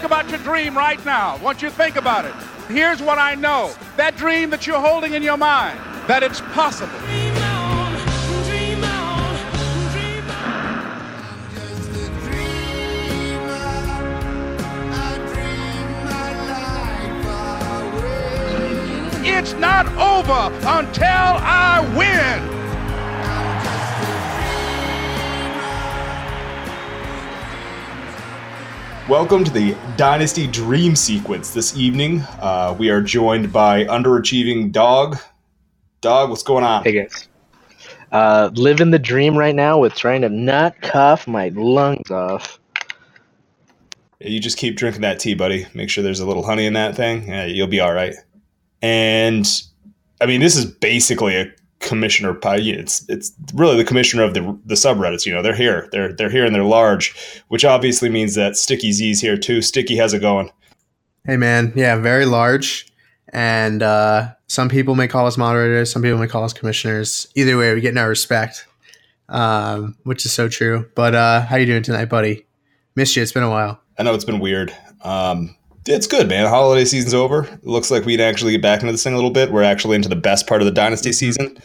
think about your dream right now. I want you to think about it. Here's what I know that dream that you're holding in your mind, that it's possible. It's not over until I win. Welcome to the Dynasty Dream Sequence. This evening, uh, we are joined by underachieving Dog. Dog, what's going on? Hey guys. Uh, living the dream right now with trying to not cough my lungs off. You just keep drinking that tea, buddy. Make sure there's a little honey in that thing. Yeah, you'll be all right. And I mean, this is basically a commissioner it's it's really the commissioner of the the subreddits you know they're here they're they're here and they're large which obviously means that sticky z's here too. Sticky how's it going? Hey man. Yeah very large. And uh, some people may call us moderators some people may call us commissioners. Either way we get no respect um, which is so true. But uh, how you doing tonight buddy? Missed you. It's been a while. I know it's been weird. Um, it's good, man. The holiday season's over. It looks like we'd actually get back into this thing a little bit. We're actually into the best part of the dynasty season.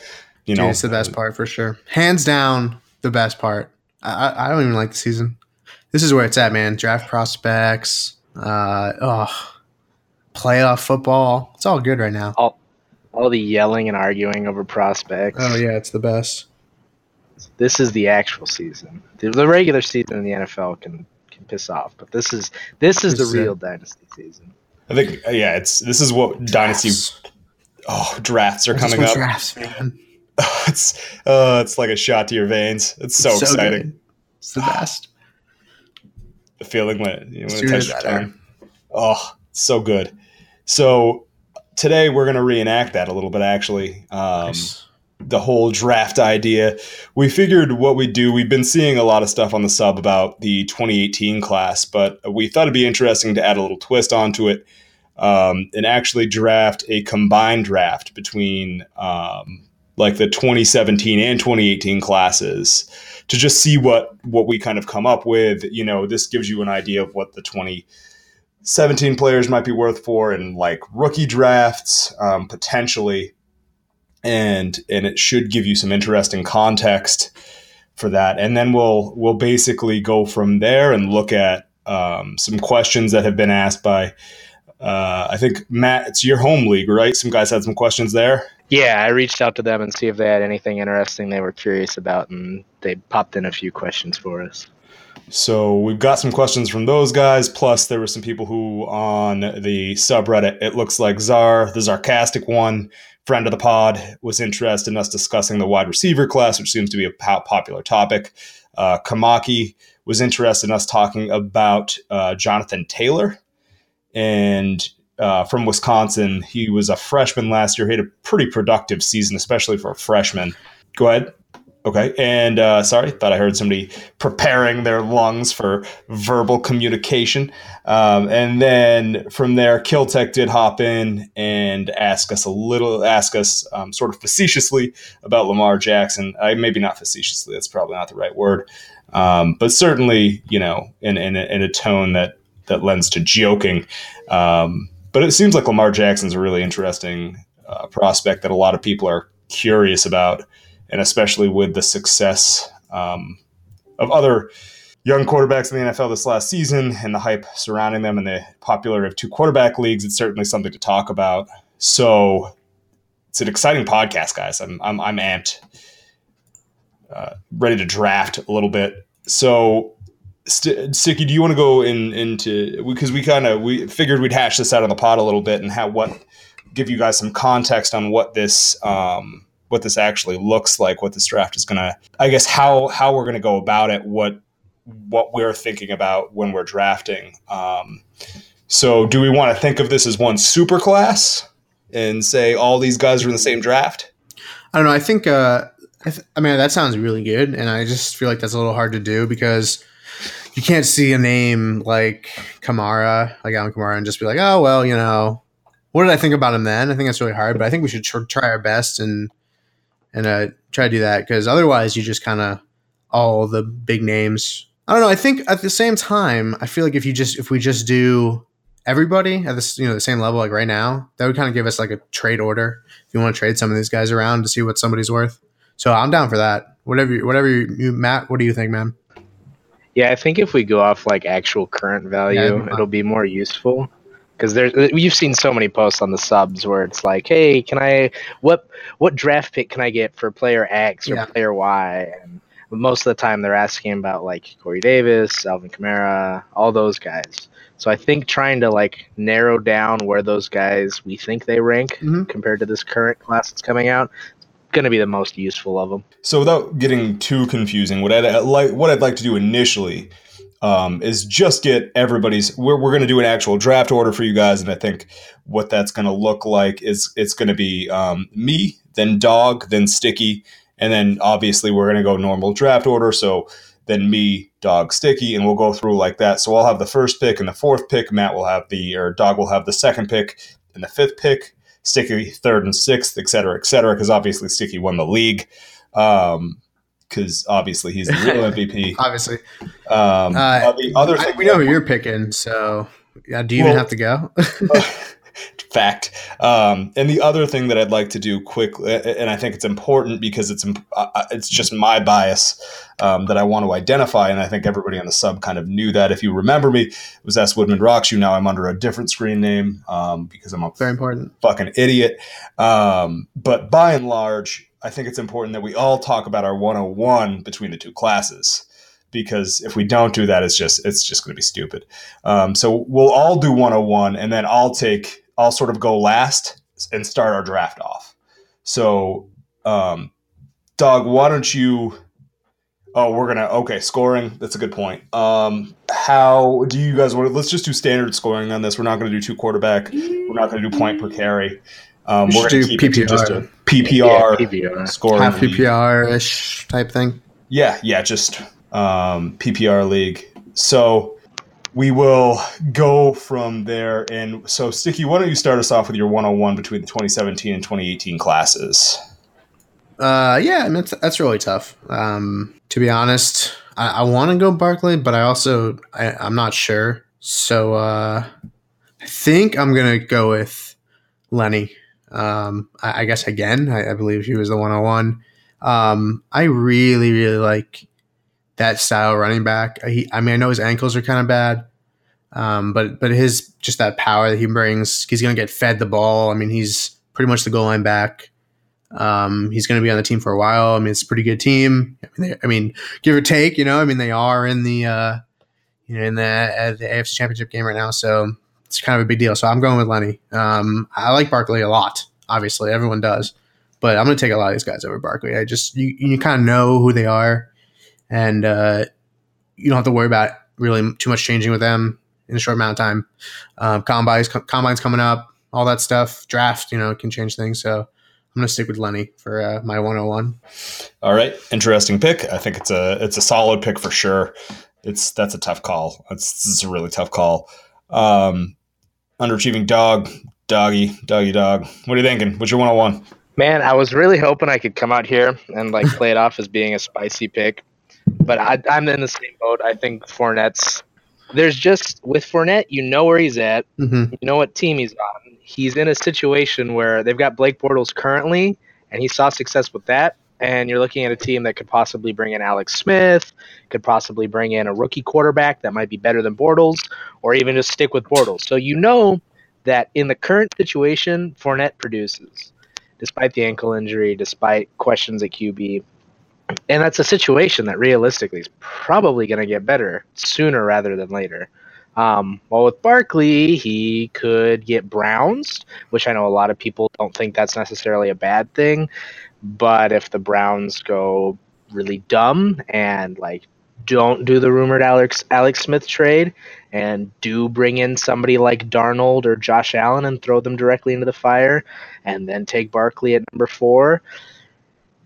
You know, it's the best part for sure. Hands down, the best part. I, I don't even like the season. This is where it's at, man. Draft prospects, uh, oh, playoff football. It's all good right now. All, all the yelling and arguing over prospects. Oh yeah, it's the best. This is the actual season. The, the regular season in the NFL can can piss off. But this is this is the real dynasty season. I think yeah, it's this is what drafts. dynasty. Oh, drafts are coming up. Drafts, man. it's uh, it's like a shot to your veins. It's so, it's so exciting. Good. It's the best. the feeling when you want to touch your tongue. Oh, so good. So today we're going to reenact that a little bit. Actually, um, nice the whole draft idea, we figured what we'd do. We've been seeing a lot of stuff on the sub about the 2018 class, but we thought it'd be interesting to add a little twist onto it um, and actually draft a combined draft between um, like the 2017 and 2018 classes to just see what what we kind of come up with. You know, this gives you an idea of what the 2017 players might be worth for in like rookie drafts um, potentially and and it should give you some interesting context for that. And then we'll we'll basically go from there and look at um, some questions that have been asked by. Uh, I think Matt, it's your home league, right? Some guys had some questions there. Yeah, I reached out to them and see if they had anything interesting they were curious about, and they popped in a few questions for us. So we've got some questions from those guys. Plus, there were some people who on the subreddit, it looks like Czar, the sarcastic one, friend of the pod, was interested in us discussing the wide receiver class, which seems to be a popular topic. Uh, Kamaki was interested in us talking about uh, Jonathan Taylor. And uh, from Wisconsin, he was a freshman last year. He had a pretty productive season, especially for a freshman. Go ahead. Okay. And uh, sorry, thought I heard somebody preparing their lungs for verbal communication. Um, and then from there, Kiltech did hop in and ask us a little, ask us um, sort of facetiously about Lamar Jackson. I maybe not facetiously, that's probably not the right word. Um, but certainly, you know, in, in, a, in a tone that, that lends to joking. Um, but it seems like Lamar Jackson's a really interesting uh, prospect that a lot of people are curious about and especially with the success um, of other young quarterbacks in the NFL this last season and the hype surrounding them and the popularity of two quarterback leagues, it's certainly something to talk about. So it's an exciting podcast, guys. I'm I'm, I'm amped, uh, ready to draft a little bit. So. St- Sticky, do you want to go in into because we kind of we figured we'd hash this out on the pod a little bit and have what give you guys some context on what this um, what this actually looks like, what this draft is going to, I guess, how how we're going to go about it, what what we're thinking about when we're drafting. Um, so, do we want to think of this as one super class and say all these guys are in the same draft? I don't know. I think. Uh, I, th- I mean, that sounds really good, and I just feel like that's a little hard to do because you can't see a name like Kamara, like Alvin Kamara, and just be like, oh well, you know, what did I think about him then? I think that's really hard, but I think we should tr- try our best and and uh, try to do that because otherwise you just kind of all the big names I don't know. I think at the same time, I feel like if you just if we just do everybody at this you know the same level like right now, that would kind of give us like a trade order if you want to trade some of these guys around to see what somebody's worth. So I'm down for that. Whatever, you- whatever you, you Matt. What do you think, man? Yeah, I think if we go off like actual current value, Yeah, it'd be fine. it'll be more useful. Because there's, you've seen so many posts on the subs where it's like, "Hey, can I what what draft pick can I get for player X or Yeah. player Y?" And most of the time, they're asking about like Corey Davis, Alvin Kamara, all those guys. So I think trying to like narrow down where those guys we think they rank Mhm. compared to this current class that's coming out, going to be the most useful of them. So without getting too confusing, what I'd like what I'd like to do initially um, is just get everybody's. We're, we're going to do an actual draft order for you guys, and I think what that's going to look like is it's going to be um, me, then Dog, then Sticky, and then obviously we're going to go normal draft order. So then me, Dog, Sticky, and we'll go through like that. So I'll have the first pick and the fourth pick. Matt will have the or Dog will have the second pick and the fifth pick. Sticky third and sixth, et cetera, et cetera, because obviously Sticky won the league. Um, because obviously he's the real MVP. Obviously, Um, Uh, the other I, we know who you're picking. So yeah, do you even have to go? fact. Um, and the other thing that I'd like to do quickly, and I think it's important because it's imp- uh, it's just my bias um, that I want to identify, and I think everybody on the sub kind of knew that. If you remember me, it was S Woodman Rocks You. Now I'm under a different screen name um, because I'm a Very important. fucking idiot. Um, but by and large, I think it's important that we all talk about our 101 between the two classes. Because if we don't do that, it's just it's just going to be stupid. Um, so we'll all do 101, and then I'll take I'll sort of go last and start our draft off. So, um, dog, why don't you? Oh, we're gonna okay scoring. That's a good point. Um, how do you guys want? Let's just do standard scoring on this. We're not going to do two quarterback. We're not going to do point per carry. Um, We we're going to do keep it just a Yeah, PPR PPR. scoring. Half. PPR ish type thing. Yeah, yeah, just um, PPR league. So we will go from there. And so, Sticky, why don't you start us off with your 101 between the 2017 and 2018 classes? Uh, yeah, I mean, that's, that's really tough. Um, to be honest, I, I want to go Barkley, but I also I, I'm not sure. So uh, I think I'm gonna go with Lenny. Um, I, I guess again, I, I believe he was the 101. Um, I really, really like that style running back. He, I mean, I know his ankles are kind of bad, um, but but his just that power that he brings, he's gonna get fed the ball. I mean, he's pretty much the goal line back. Um, he's going to be on the team for a while. I mean, it's a pretty good team. I mean, they- I mean, give or take, you know. I mean, they are in the uh, you know in the, uh, the AFC Championship game right now, so it's kind of a big deal. So I'm going with Lenny. Um, I like Barkley a lot. Obviously, everyone does, but I'm going to take a lot of these guys over Barkley. I just you you kind of know who they are, and uh, you don't have to worry about really too much changing with them in a short amount of time. Um, combines combines coming up, all that stuff. Draft, you know, can change things. So. I'm gonna stick with Lenny for uh, my 101. All right, interesting pick. I think it's a it's a solid pick for sure. It's that's a tough call. It's, it's a really tough call. Um, underachieving dog, doggy, doggy dog. What are you thinking? What's your 101? Man, I was really hoping I could come out here and like play it off as being a spicy pick, but I, I'm in the same boat. I think Fournette's. There's just with Fournette, you know where he's at, Mm-hmm. you know what team he's on. He's in a situation where they've got Blake Bortles currently, and he saw success with that. And you're looking at a team that could possibly bring in Alex Smith, could possibly bring in a rookie quarterback that might be better than Bortles, or even just stick with Bortles. So you know that in the current situation, Fournette produces, despite the ankle injury, despite questions at QB. And that's a situation that realistically is probably going to get better sooner rather than later. Um, well, with Barkley, he could get Browns, which I know a lot of people don't think that's necessarily a bad thing. But if the Browns go really dumb and like don't do the rumored Alex Alex Smith trade and do bring in somebody like Darnold or Josh Allen and throw them directly into the fire, and then take Barkley at number four.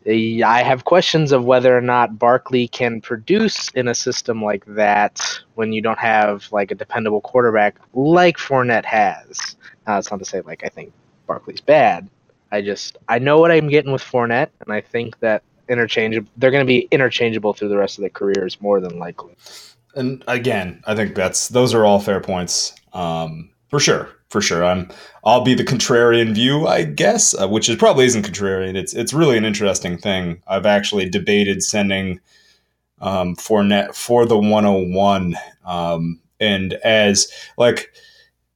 eh, I have questions of whether or not Barkley can produce in a system like that when you don't have like a dependable quarterback like Fournette has. Now, that's not to say like I think Barkley's bad. I just I know what I'm getting with Fournette, and I think that interchangeable they're going to be interchangeable through the rest of their careers more than likely. and again, I think that's those are all fair points. Um, for sure, for sure. I'm I'll be the contrarian view, I guess, uh, which is probably isn't contrarian. It's it's really an interesting thing. I've actually debated sending um, Fournette for the 101, um, and as like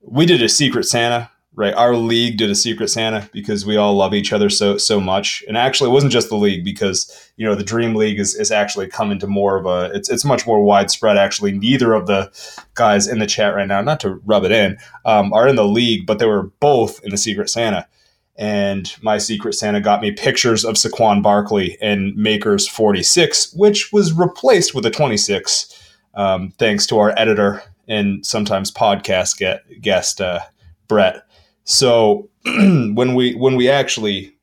we did a Secret Santa right? Our league did a Secret Santa because we all love each other so so much. And actually, it wasn't just the league because you know the Dream League is, is actually coming to more of a it's it's much more widespread. Actually, neither of the guys in the chat right now, not to rub it in, um, are in the league, but they were both in the Secret Santa. And my Secret Santa got me pictures of Saquon Barkley and Maker's 46, which was replaced with a 26, um, thanks to our editor and sometimes podcast get, guest uh, Brett. So when we when we actually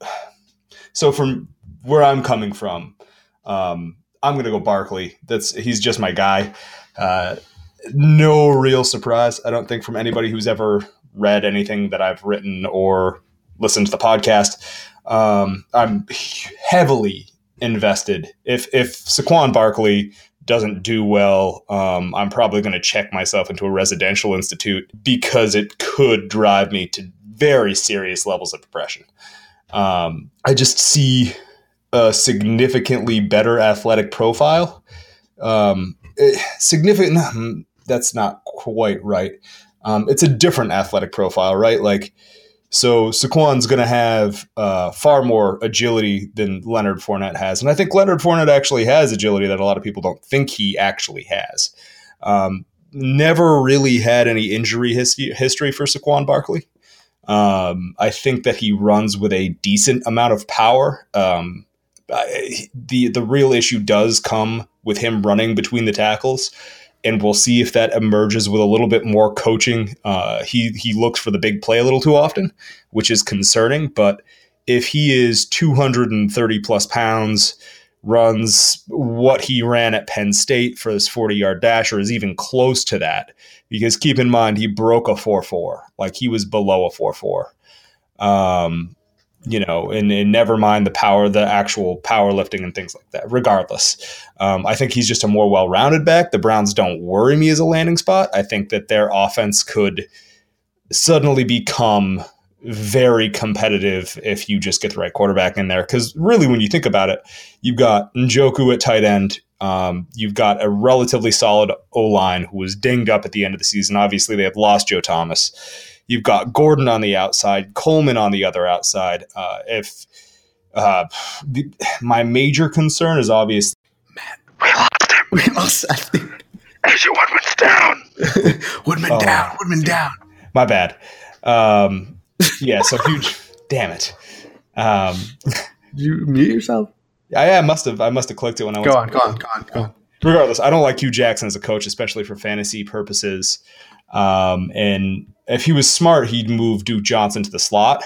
so from where I'm coming from, um, I'm gonna go Barkley. That's he's just my guy. Uh, no real surprise, I don't think, from anybody who's ever read anything that I've written or listened to the podcast. Um, I'm heavily invested. If if Saquon Barkley doesn't do well, um, I'm probably going to check myself into a residential institute because it could drive me to very serious levels of depression. Um, I just see a significantly better athletic profile. Um, eh, significant, hmm, that's not quite right. Um, it's a different athletic profile, right? Like, so Saquon's going to have uh, far more agility than Leonard Fournette has, and I think Leonard Fournette actually has agility that a lot of people don't think he actually has. Um, never really had any injury history, history for Saquon Barkley. Um, I think that he runs with a decent amount of power. Um, the the real issue does come with him running between the tackles and we'll see if that emerges with a little bit more coaching. Uh, he he looks for the big play a little too often, which is concerning. But if he is 230 plus pounds, runs what he ran at Penn State for his 40 yard dash, or is even close to that, because keep in mind he broke a 4 4, like he was below a 4 4. Um, you know, and, and never mind the power, the actual powerlifting and things like that. Regardless, um, I think he's just a more well-rounded back. The Browns don't worry me as a landing spot. I think that their offense could suddenly become very competitive if you just get the right quarterback in there. Because really, when you think about it, you've got Njoku at tight end. Um, you've got a relatively solid O line who was dinged up at the end of the season. Obviously, they have lost Joe Thomas You've got Gordon on the outside, Coleman on the other outside. Uh, if uh, the, my major concern is obvious. Matt, we lost him. We lost. I think. Asia Woodman's down. Woodman oh, down. Woodman down. My bad. Um, yeah. So huge. damn it. Um, Did you mute yourself? I, I must have. I must have clicked it when I was. Go on. Go on. Go on. Go on. Regardless, I don't like Hue Jackson as a coach, especially for fantasy purposes. Um, and if he was smart, he'd move Duke Johnson to the slot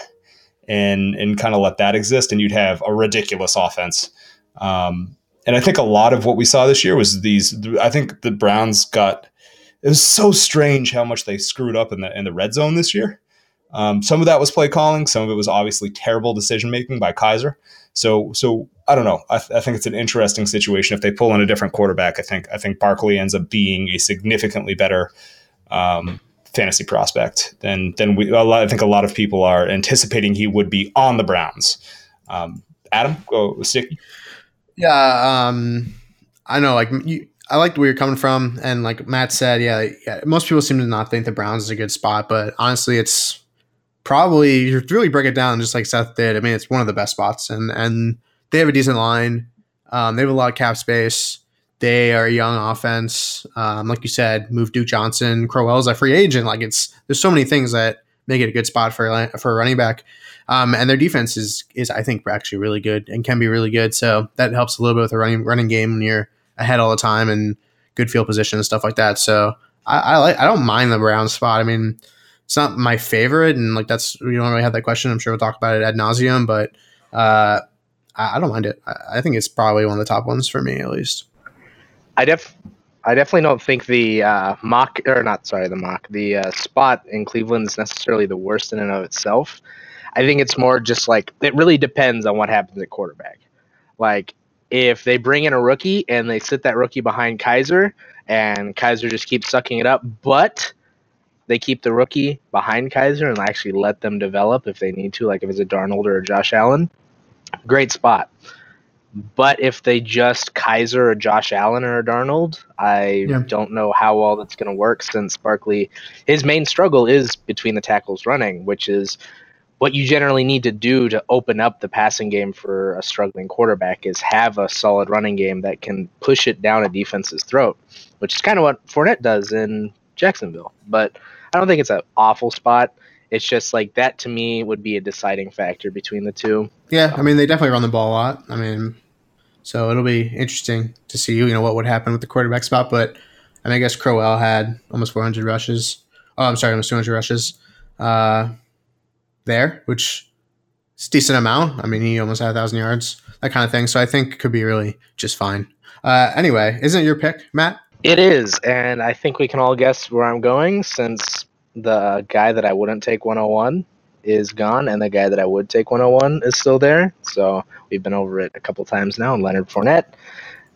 and and kind of let that exist, and you'd have a ridiculous offense. Um, and I think a lot of what we saw this year was these. I think the Browns got. It was so strange how much they screwed up in the in the red zone this year. Um, some of that was play calling. Some of it was obviously terrible decision making by Kizer. So so I don't know. I, th- I, think it's an interesting situation if they pull in a different quarterback. I think I think Barkley ends up being a significantly better um, fantasy prospect than than we. Lot, I think a lot of people are anticipating he would be on the Browns. Um, Adam, go. Yeah, um, I know. Like you, I like where you're coming from, and like Matt said, yeah, yeah, most people seem to not think the Browns is a good spot, but honestly, it's probably you really break it down just like Seth did. I mean, it's one of the best spots, and and they have a decent line. Um, they have a lot of cap space. They are a young offense. Um, like you said, move Duke Johnson. Crowell's a free agent. Like it's there's so many things that make it a good spot for for a running back. Um, and their defense is is I think actually really good and can be really good. So that helps a little bit with the running running game when you're ahead all the time and good field position and stuff like that. So I, I like I don't mind the Brown spot. I mean, it's not my favorite, and like that's we don't really have that question. I'm sure we'll talk about it ad nauseum, but uh, I, I, don't mind it. I, I think it's probably one of the top ones for me at least. I def I definitely don't think the uh, mock or not sorry the mock the uh, spot in Cleveland is necessarily the worst in and of itself. I think it's more just like it really depends on what happens at quarterback. Like if they bring in a rookie and they sit that rookie behind Kizer and Kizer just keeps sucking it up. But they keep the rookie behind Kizer and actually let them develop if they need to, like if it's a Darnold or a Josh Allen. Great spot. But if they just Kizer or Josh Allen or Darnold, I Yeah. don't know how well that's going to work since Barkley, his main struggle is between the tackles running, which is what you generally need to do to open up the passing game for a struggling quarterback is have a solid running game that can push it down a defense's throat, which is kind of what Fournette does in Jacksonville. But I don't think it's an awful spot. It's just like that to me would be a deciding factor between the two. Yeah, I mean they definitely run the ball a lot. I mean, so it'll be interesting to see you know what would happen with the quarterback spot. But I, mean, I guess Crowell had almost 400 rushes. Oh, I'm sorry, almost 200 rushes uh, there, which is a decent amount. I mean, he almost had a thousand yards, that kind of thing. So I think it could be really just fine. Uh, anyway, isn't it your pick, Matt? It is, and I think we can all guess where I'm going since the guy that I wouldn't take 101 is gone, and the guy that I would take 101 is still there. So we've been over it a couple times now, and Leonard Fournette.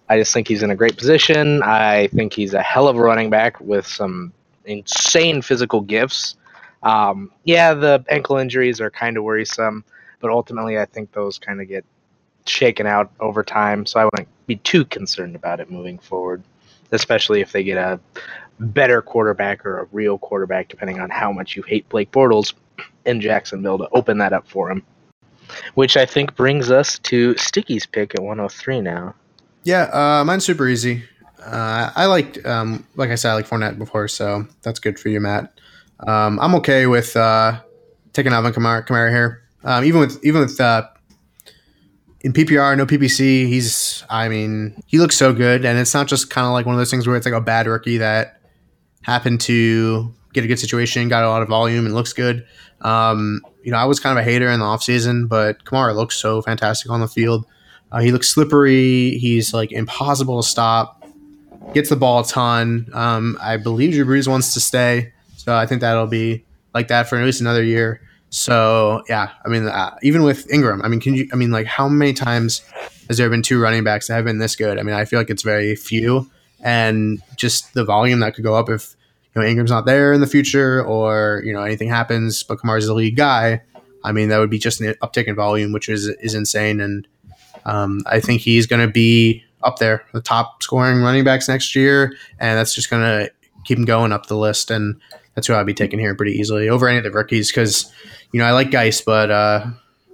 I just think he's in a great position. I think he's a hell of a running back with some insane physical gifts. Um, yeah, the ankle injuries are kind of worrisome, but ultimately, I think those kind of get shaken out over time. So I wouldn't be too concerned about it moving forward, especially if they get a better quarterback or a real quarterback, depending on how much you hate Blake Bortles in Jacksonville to open that up for him. Which I think brings us to Sticky's pick at 103 now. Yeah, uh, mine's super easy. Uh, I liked, um, like I said, I like Fournette before, so that's good for you, Matt. Um, I'm okay with uh, taking Alvin Kamara, Kamara here. Um, even with even with uh, in PPR, no PPC, he's. I mean, he looks so good, and it's not just kind of like one of those things where it's like a bad rookie that happened to get a good situation, got a lot of volume, and looks good. Um, you know, I was kind of a hater in the offseason, but Kamara looks so fantastic on the field. Uh, he looks slippery. He's like impossible to stop. Gets the ball a ton. Um, I believe Drew Brees wants to stay, so I think that'll be like that for at least another year. So yeah, I mean, uh, even with Ingram, I mean, can you? I mean, like, how many times has there been two running backs that have been this good? I mean, I feel like it's very few, and just the volume that could go up if you know Ingram's not there in the future, or you know anything happens, but Kamara's the lead guy. I mean, that would be just an uptick in volume, which is is insane, and um, I think he's going to be up there, the top scoring running backs next year, and that's just going to keep him going up the list. And that's who I'd be taking here pretty easily over any of the rookies because, you know, I like Guice, but uh,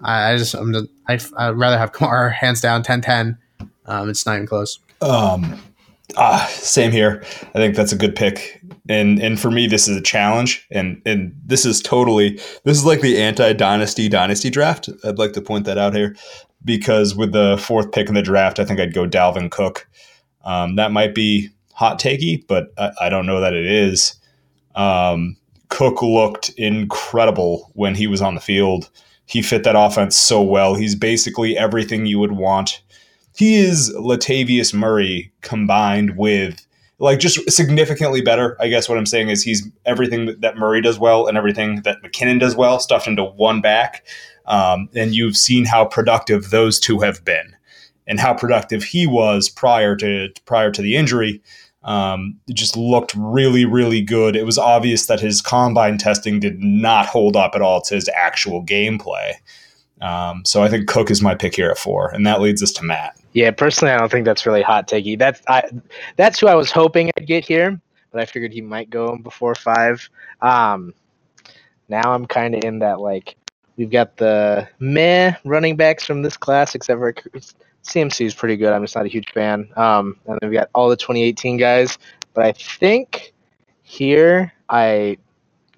I, I just, I'm just, I, I'd rather have Kamara hands down 10 10. Um, it's not even close. Um, ah, same here. I think that's a good pick, and and for me, this is a challenge, and and this is totally this is like the anti dynasty dynasty draft. I'd like to point that out here because with the fourth pick in the draft, I think I'd go Dalvin Cook. Um, that might be hot takey, but I, I don't know that it is. Um, Cook looked incredible when he was on the field. He fit that offense so well. He's basically everything you would want he is Latavius Murray combined with like just significantly better. I guess what I'm saying is he's everything that Murray does well and everything that McKinnon does well stuffed into one back. Um, and you've seen how productive those two have been, and how productive he was prior to prior to the injury. Um, it just looked really, really good. It was obvious that his combine testing did not hold up at all to his actual gameplay. Um, so I think Cook is my pick here at four, and that leads us to Matt. Yeah, personally, I don't think that's really hot takey. That's I, that's who I was hoping I'd get here, but I figured he might go before five. Um, now I'm kind of in that like we've got the meh running backs from this class, except for CMC is pretty good. I'm just not a huge fan. Um, and then we've got all the 2018 guys, but I think here I,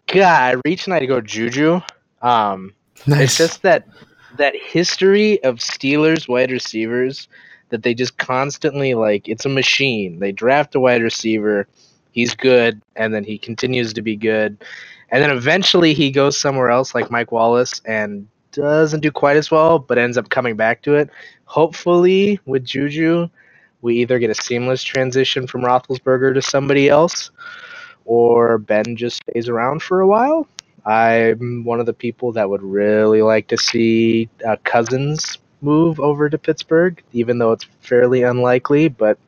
God, I reached and I to go Juju. Um, it's just that that history of Steelers wide receivers that they just constantly like it's a machine. They draft a wide receiver, he's good, and then he continues to be good. And then eventually he goes somewhere else like Mike Wallace and doesn't do quite as well, but ends up coming back to it. Hopefully with Juju, we either get a seamless transition from Roethlisberger to somebody else, or Ben just stays around for a while. I'm one of the people that would really like to see uh, Cousins move over to Pittsburgh, even though it's fairly unlikely. But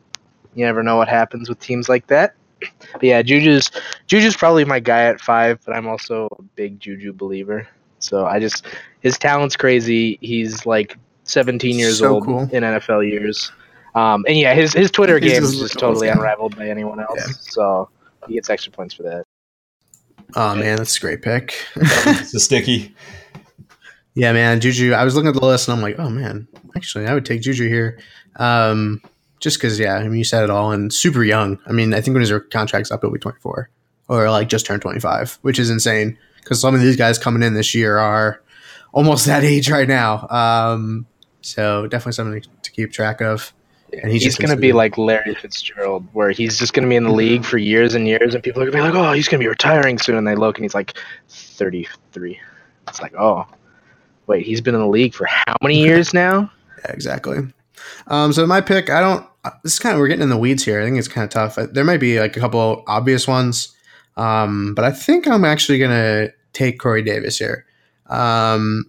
You never know what happens with teams like that. But yeah, Juju's Juju's probably my guy at five, but I'm also a big Juju believer. So I just his talent's crazy. He's like 17 years So old cool. in NFL years. Um, and yeah, his his Twitter He's game just is just totally guy. unrivaled by anyone else. Yeah. So he gets extra points for that. Oh man, that's a great pick. It's a sticky. Yeah, man, Juju. I was looking at the list and I'm like, oh man, actually, I would take Juju here. Um, just because, yeah, I mean, you said it all, and super young. I mean, I think when his contract's up, it'll be 24 or like just turned 25, which is insane because some of these guys coming in this year are almost that age right now. Um, so definitely something to keep track of. And he's he's, just going to be like Larry Fitzgerald, where he's just going to be in the league for years and years, and people are going to be like, "Oh, he's going to be retiring soon," and they look and he's like 33. It's like, oh, wait, he's been in the league for how many years now? Yeah, exactly. Um, so my pick, I don't. This is kind of we're getting in the weeds here. I think it's kind of tough. Uh, There might be like a couple obvious ones, um, but I think I'm actually gonna take Corey Davis here. Um,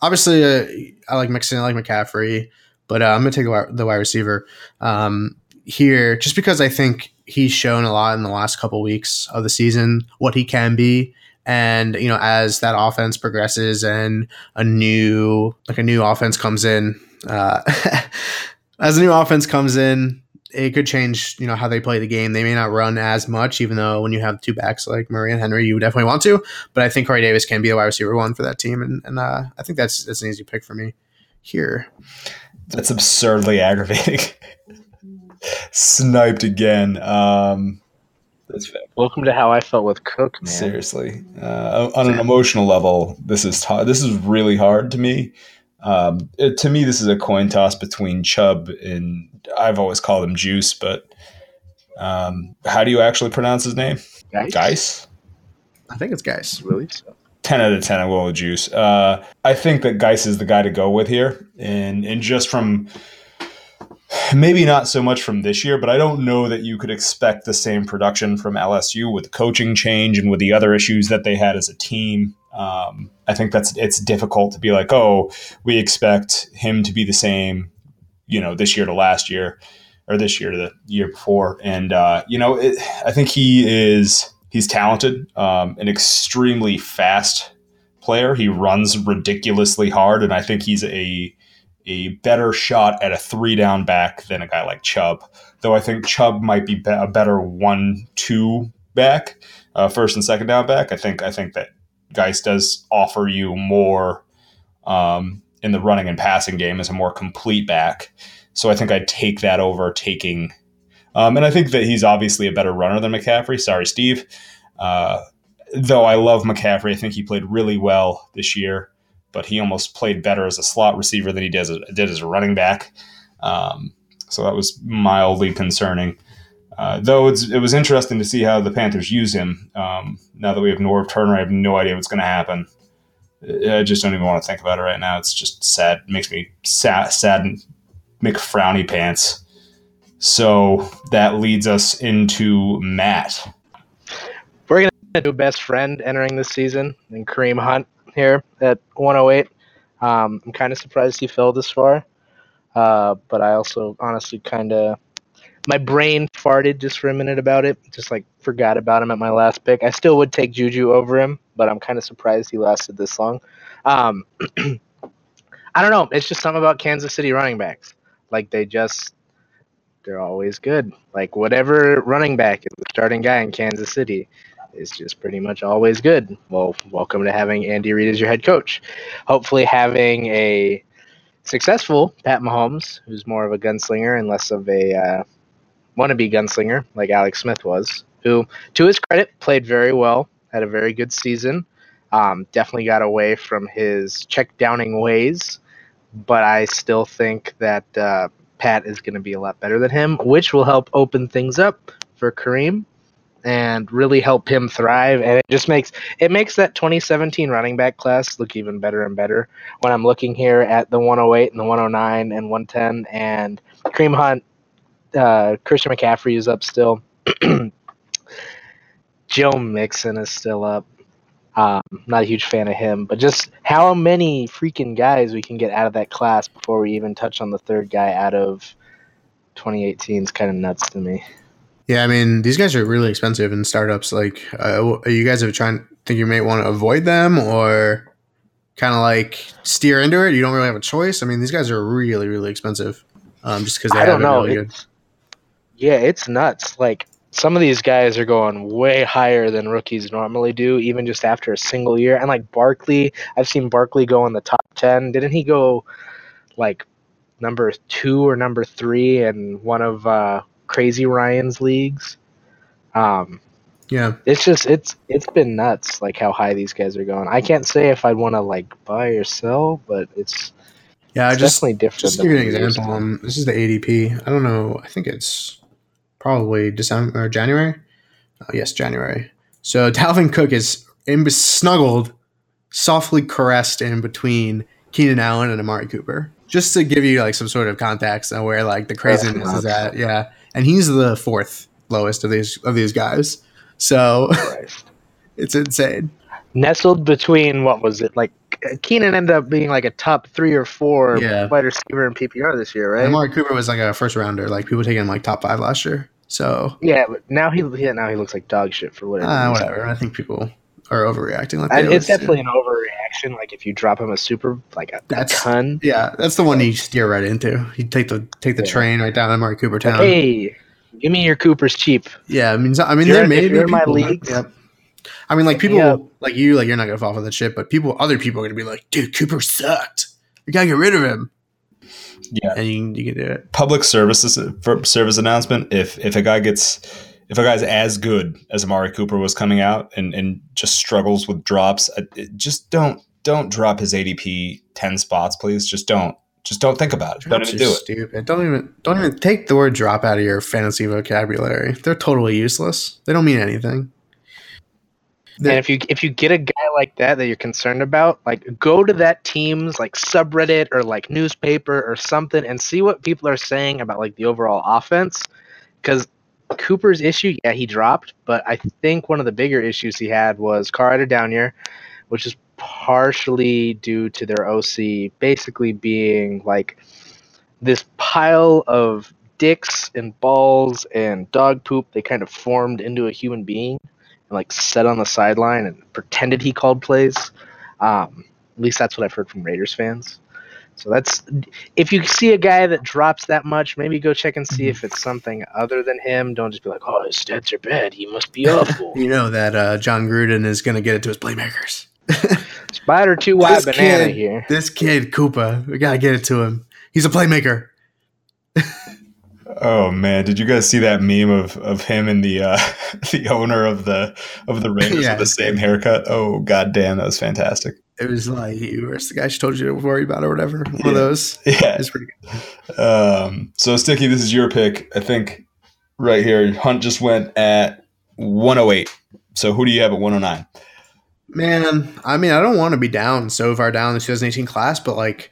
obviously, uh, I like Mixon, I like McCaffrey, but uh, I'm gonna take the the wide receiver um, here just because I think he's shown a lot in the last couple weeks of the season what he can be. And you know, as that offense progresses and a new like a new offense comes in, uh, as a new offense comes in, it could change, you know, how they play the game. They may not run as much, even though when you have two backs like Murray and Henry, you definitely want to. But I think Corey Davis can be the wide receiver one for that team, and, and uh, I think that's that's an easy pick for me here. That's absurdly aggravating. Sniped again. Um, that's fair. Welcome to how I felt with Cook, man. Seriously, uh, on an emotional level, this is t- this is really hard to me. Um, it, to me, this is a coin toss between Chubb and I've always called him Juice, but um, how do you actually pronounce his name? Guys, Guice. I think it's guys. really? So. 10 out of 10 I will with Juice. Uh, I think that Guice is the guy to go with here. And, and just from maybe not so much from this year, but I don't know that you could expect the same production from LSU with the coaching change and with the other issues that they had as a team. Um, I think that's it's difficult to be like, oh, we expect him to be the same, you know, this year to last year, or this year to the year before. And uh, you know, it, I think he is he's talented, um, an extremely fast player. He runs ridiculously hard, and I think he's a a better shot at a three down back than a guy like Chubb. Though I think Chubb might be, a better one two back, uh, first and second down back. I think I think that Guice does offer you more um, in the running and passing game as a more complete back. So I think I'd take that over taking. Um, and I think that he's obviously a better runner than McCaffrey. Sorry, Steve. Uh, though I love McCaffrey, I think he played really well this year, but he almost played better as a slot receiver than he did as a, did as a running back. Um, so that was mildly concerning. Uh, though it was interesting to see how the Panthers use him. Um, now that we have Norv Turner, I have no idea what's going to happen. I just don't even want to think about it right now. It's just sad. It makes me sad, sad frowny pants. So that leads us into Matt. We're gonna do best friend entering this season, and Kareem Hunt here at 108. Um, I'm kind of surprised he fell this far, uh, but I also honestly kind of my brain farted just for a minute about it. Just like forgot about him at my last pick. I still would take Juju over him, but I'm kind of surprised he lasted this long. Um, I don't know. It's just something about Kansas City running backs. Like they just they're always good. Like whatever running back is the starting guy in Kansas City is just pretty much always good. Well, welcome to having Andy Reid as your head coach. Hopefully having a successful Pat Mahomes, who's more of a gunslinger and less of a uh, wannabe gunslinger like Alex Smith was, who, to his credit, played very well, had a very good season. Um, definitely got away from his check downing ways, but I still think that uh, Pat is going to be a lot better than him, which will help open things up for Kareem and really help him thrive. And it just makes it makes that 2017 running back class look even better and better. When I'm looking here at the 108 and the 109 and 110, and Kareem Hunt, uh, Christian McCaffrey is up still. Joe Mixon is still up. Um, not a huge fan of him, but just how many freaking guys we can get out of that class before we even touch on the third guy out of 2018 is kind of nuts to me. Yeah, I mean these guys are really expensive in startups. Like, uh, are you guys have trying think you may want to avoid them or kind of like steer into it? You don't really have a choice. I mean, these guys are really really expensive, um, just because they I don't know. really. It's, yeah, it's nuts. Like some of these guys are going way higher than rookies normally do, even just after a single year. And like Barkley, I've seen Barkley go in the top ten. Didn't he go like number two or number three in one of uh, Crazy Ryan's leagues? Um, Yeah, it's just it's it's been nuts like how high these guys are going. I can't say if I'd want to like buy or sell, but it's, yeah. I it's just definitely different. just to give you an what it used to example. Um, this is the ADP. I don't know. I think it's probably December or January. Oh, yes, January. So Dalvin Cook is in, snuggled, softly caressed in between Keenan Allen and Amari Cooper. Just to give you like some sort of context on where like the craziness is at. Yeah, and he's the fourth lowest of these of these guys. So it's insane. nestled between what was it like Keenan ended up being like a top three or four Yeah. wide receiver in PPR this year, right? Amari Cooper was like a first rounder. Like people taking him like top five last year. So yeah, but now he yeah, now he looks like dog shit for whatever. uh, whatever. I think people are overreacting. Like I, they it's always do. definitely an overreaction. Like if you drop him a super like a, a That's- ton. Yeah, that's the one you steer right into. You take the take the Yeah. train right down to Amari Cooper town. Hey, give me your Coopers cheap. Yeah, I mean, so- I mean, If you're- there may if be you're my people- leagues, Yep. I mean, like people up. like you, like you're not gonna fall for that shit, but people, other people are gonna be like, "Dude, Cooper sucked. We gotta get rid of him." Yeah. and you, you can do it. public services uh, for service announcement if if a guy gets if a guy's as good as Amari Cooper was coming out and and just struggles with drops uh, just don't don't drop his ADP 10 spots please just don't just don't think about it don't Drops even are do it Stupid. Don't even don't even take the word drop out of your fantasy vocabulary. They're totally useless. They don't mean anything. And if you if you get a guy like that that you're concerned about, like go to that team's like subreddit or like newspaper or something and see what people are saying about like the overall offense. Because Cooper's issue, yeah, he dropped, but I think one of the bigger issues he had was car rider down year, which is partially due to their OC basically being like this pile of dicks and balls and dog poop they kind of formed into a human being and like sat on the sideline and pretended he called plays. Um, at least that's what I've heard from Raiders fans. So that's if you see a guy that drops that much, maybe go check and see if it's something other than him. Don't just be like, "Oh, his stats are bad. He must be awful." you know that uh, Jon Gruden is gonna get it to his playmakers. Spider two wide This banana kid- here. This kid Koopa, we gotta get it to him. He's a playmaker. oh man did you guys see that meme of of him and the uh the owner of the of the Raiders Yeah. with the same haircut oh god damn that was fantastic It was like, where's the guy she told you to worry about or whatever? One Yeah. of those. yeah It's pretty good. Um, so Sticky, this is your pick. I think right here, Hunt just went at 108. So who do you have at 109? Man, I mean, I don't want to be down so far down in the 2018 class, but like,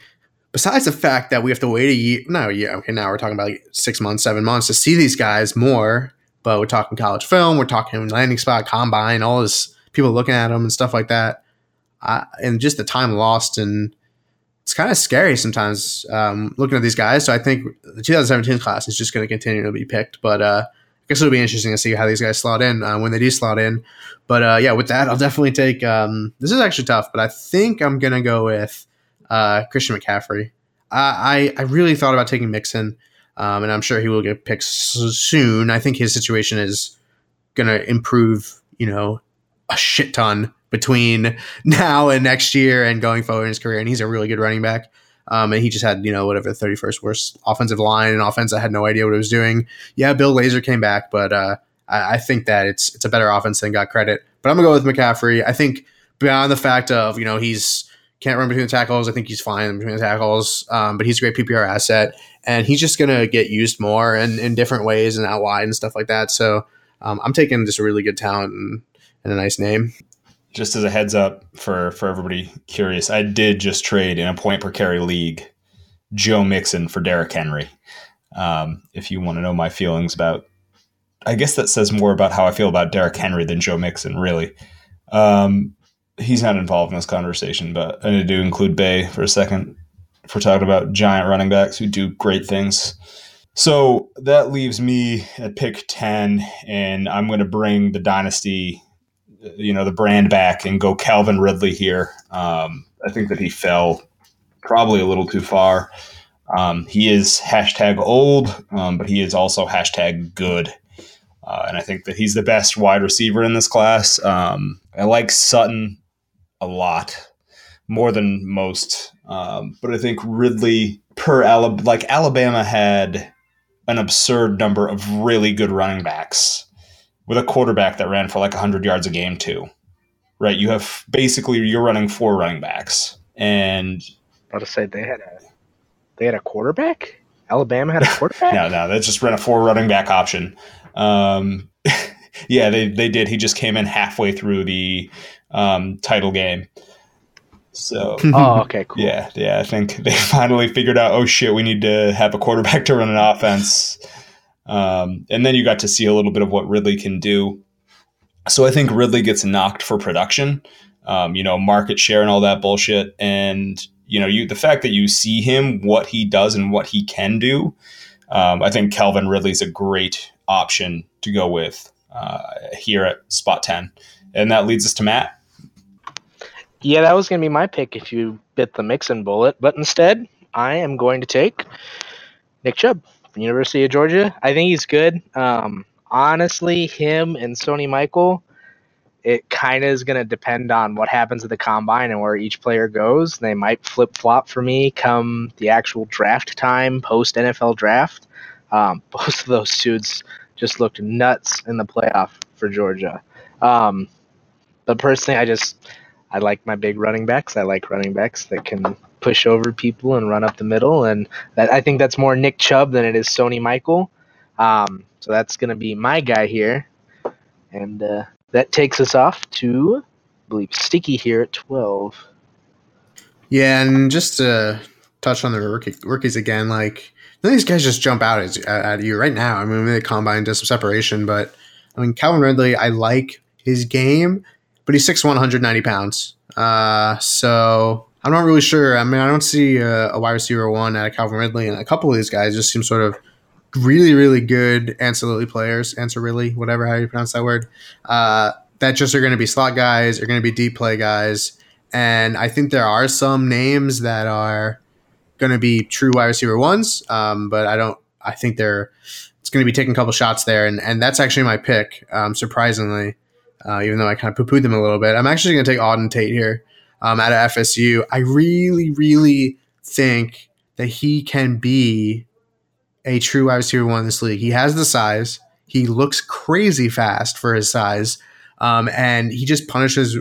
besides the fact that we have to wait a year, no, yeah, okay, now we're talking about like six months, seven months to see these guys more, but we're talking college film, we're talking landing spot, combine, all this, people looking at them and stuff like that. I, and just the time lost, and it's kind of scary sometimes um, looking at these guys. So I think the 2017 class is just going to continue to be picked, but uh, I guess it'll be interesting to see how these guys slot in uh, when they do slot in. But uh, yeah, with that, I'll definitely take. Um, this is actually tough, but I think I'm gonna go with uh, Christian McCaffrey. I, I I really thought about taking Mixon, um, and I'm sure he will get picked soon. I think his situation is gonna improve. You know, a shit ton between now and next year and going forward in his career. And he's a really good running back. Um, and he just had, you know, whatever the 31st worst offensive line and offense. I had no idea what it was doing. Yeah, Bill Lazor came back, but uh, I, I think that it's it's a better offense than got credit. But I'm gonna go with McCaffrey. I think beyond the fact of you know he's can't run between the tackles. I think he's fine between the tackles. Um, but he's a great PPR asset, and he's just gonna get used more and in different ways and out wide and stuff like that. So um, I'm taking just a really good talent and, and a nice name. Just as a heads up for for everybody curious, I did just trade in a point per carry league Joe Mixon for Derrick Henry. Um, if you want to know my feelings about, I guess that says more about how I feel about Derrick Henry than Joe Mixon, really. Um, he's not involved in this conversation, but I need to include Bay for a second. If we're talking about giant running backs who do great things, So that leaves me at pick 10, and I'm going to bring the dynasty, you know, the brand back and go Calvin Ridley here. Um, I think that he fell probably a little too far. Um, he is hashtag old, um, but he is also hashtag good. Uh, and I think that he's the best wide receiver in this class. Um, I like Sutton a lot, more than most. Um, but I think Ridley, per like Alabama had an absurd number of really good running backs with a quarterback that ran for like 100 yards a game, too. Right? You have basically, you're running four running backs. And. I was to say, they had a they had a quarterback. Alabama had a quarterback. no, no, they just ran a four running back option. Um, yeah, they they did. He just came in halfway through the um, title game. So, oh, okay, cool. Yeah, yeah. I think they finally figured out. Oh shit, we need to have a quarterback to run an offense. Um, and then you got to see a little bit of what Ridley can do. So I think Ridley gets knocked for production, um, you know, market share and all that bullshit. And you know, you the fact that you see him, what he does and what he can do, um, I think Calvin Ridley's a great option to go with uh, here at spot ten, and that leads us to Matt. Yeah, that was going to be my pick if you bit the Mixon bullet, but instead, I am going to take Nick Chubb from University of Georgia. I think he's good. Um, honestly, him and Sony Michael it kind of is going to depend on what happens at the combine and where each player goes. They might flip flop for me come the actual draft time, post NFL draft. Um, both of those suits just looked nuts in the playoff for Georgia. Um, but personally, I just I like my big running backs. I like running backs that can push over people and run up the middle, and that I think that's more Nick Chubb than it is Sony Michael. Um, so that's going to be my guy here, and uh, that takes us off to, I believe, Sticky here at 12. Yeah, and just to touch on the rookie, rookies again, like, these guys just jump out at, at you right now. I mean, the combine does some separation, but I mean, Calvin Ridley, I like his game, but he's 6'1, 190 pounds. Uh, so I'm not really sure. I mean, I don't see a, a wide receiver one at Calvin Ridley, and a couple of these guys just seem sort of – really, really good ancillary players, really whatever how you pronounce that word, uh, that just are going to be slot guys, are going to be deep play guys. And I think there are some names that are going to be true wide receiver ones, um, but I don't. I think they're it's going to be taking a couple shots there, and and that's actually my pick. Um, surprisingly, uh, even though I kind of poo pooed them a little bit, I'm actually going to take Auden Tate here um, out of FSU. I really, really think that he can be a true wide receiver one in this league. He has the size. He looks crazy fast for his size, um, and he just punishes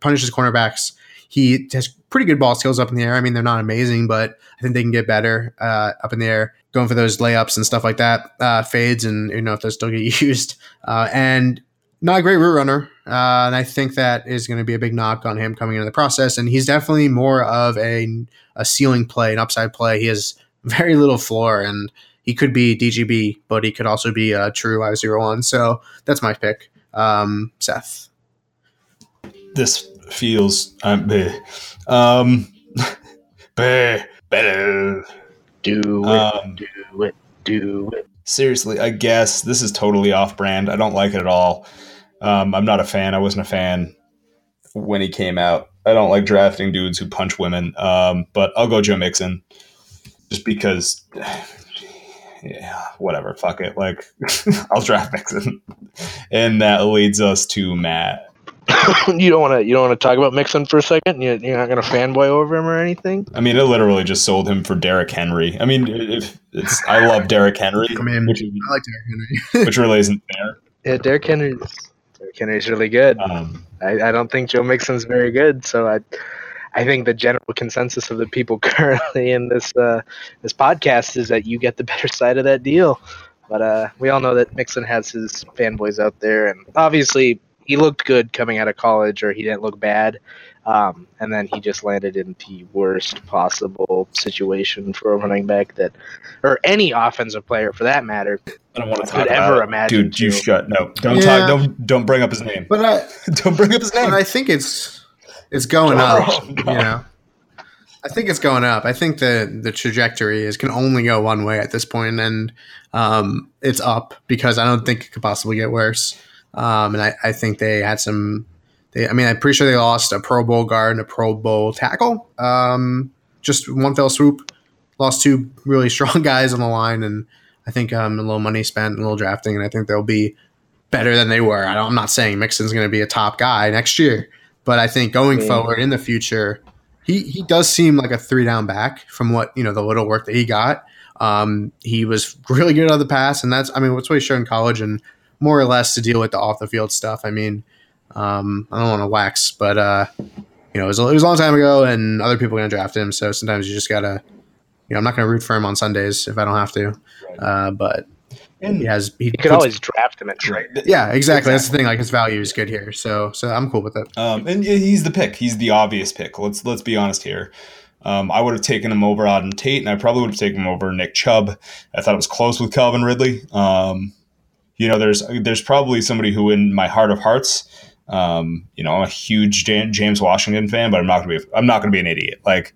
punishes cornerbacks. He has pretty good ball skills up in the air. I mean, they're not amazing, but I think they can get better uh, up in the air, going for those layups and stuff like that, uh, fades, and you know if those still get used. Uh, and not a great route runner, uh, and I think that is going to be a big knock on him coming into the process. And he's definitely more of a a ceiling play, an upside play. He has very little floor, and he could be DGB, but he could also be a true I zero one. So that's my pick. Um, Seth. This feels um, bleh. um bleh, better. Do it, um, do it, do it. Seriously, I guess this is totally off brand. I don't like it at all. Um, I'm not a fan. I wasn't a fan when he came out. I don't like drafting dudes who punch women. Um, but I'll go Joe Mixon just because yeah, whatever, fuck it. Like, I'll draft Mixon, and that leads us to Matt. you don't want to you don't want to talk about Mixon for a second. You're, you're not going to fanboy over him or anything. I mean, it literally just sold him for Derrick Henry. I mean, if it's I love Derrick Henry. I mean, which, I like Derrick Henry, which really isn't fair. Yeah, Derrick Henry. Henry's really good. Um, I, I don't think Joe Mixon's very good, so I I think the general consensus of the people currently in this uh, this podcast is that you get the better side of that deal. But uh, we all know that Mixon has his fanboys out there, and obviously he looked good coming out of college, or he didn't look bad. Um, and then he just landed in the worst possible situation for a running back that, or any offensive player for that matter, I don't want to could ever imagine. Dude, you shut. No, don't yeah. talk. Don't don't bring up his name. But I don't bring up his name. But I think it's it's going up. You know. I think it's going up. I think the the trajectory is can only go one way at this point, and um, it's up because I don't think it could possibly get worse. Um, and I, I think they had some. They, I mean, I'm pretty sure they lost a Pro Bowl guard and a Pro Bowl tackle. Um, just one fell swoop. Lost two really strong guys on the line, and I think um, a little money spent, a little drafting, and I think they'll be better than they were. I am not saying Mixon's going to be a top guy next year, but I think going forward in the future, he he does seem like a three down back from what you know the little work that he got. Um, he was really good on the pass, and that's I mean what's what he showed in college, and more or less to deal with the off the field stuff. I mean, um, I don't want to wax, but uh, you know it was, it was a long time ago, and other people are going to draft him. So sometimes you just gotta, you know, I'm not going to root for him on Sundays if I don't have to, uh, but. And he has. He You could puts- always draft him at trade. Yeah, exactly. That's the thing. Like his value is good here, so so I'm cool with it. Um, and he's the pick. He's the obvious pick. Let's let's be honest here. Um, I would have taken him over Auden Tate, and I probably would have taken him over Nick Chubb. I thought it was close with Calvin Ridley. Um, you know, there's there's probably somebody who, in my heart of hearts, um, you know, I'm a huge Jan- James Washington fan, but I'm not gonna be I'm not gonna be an idiot. Like,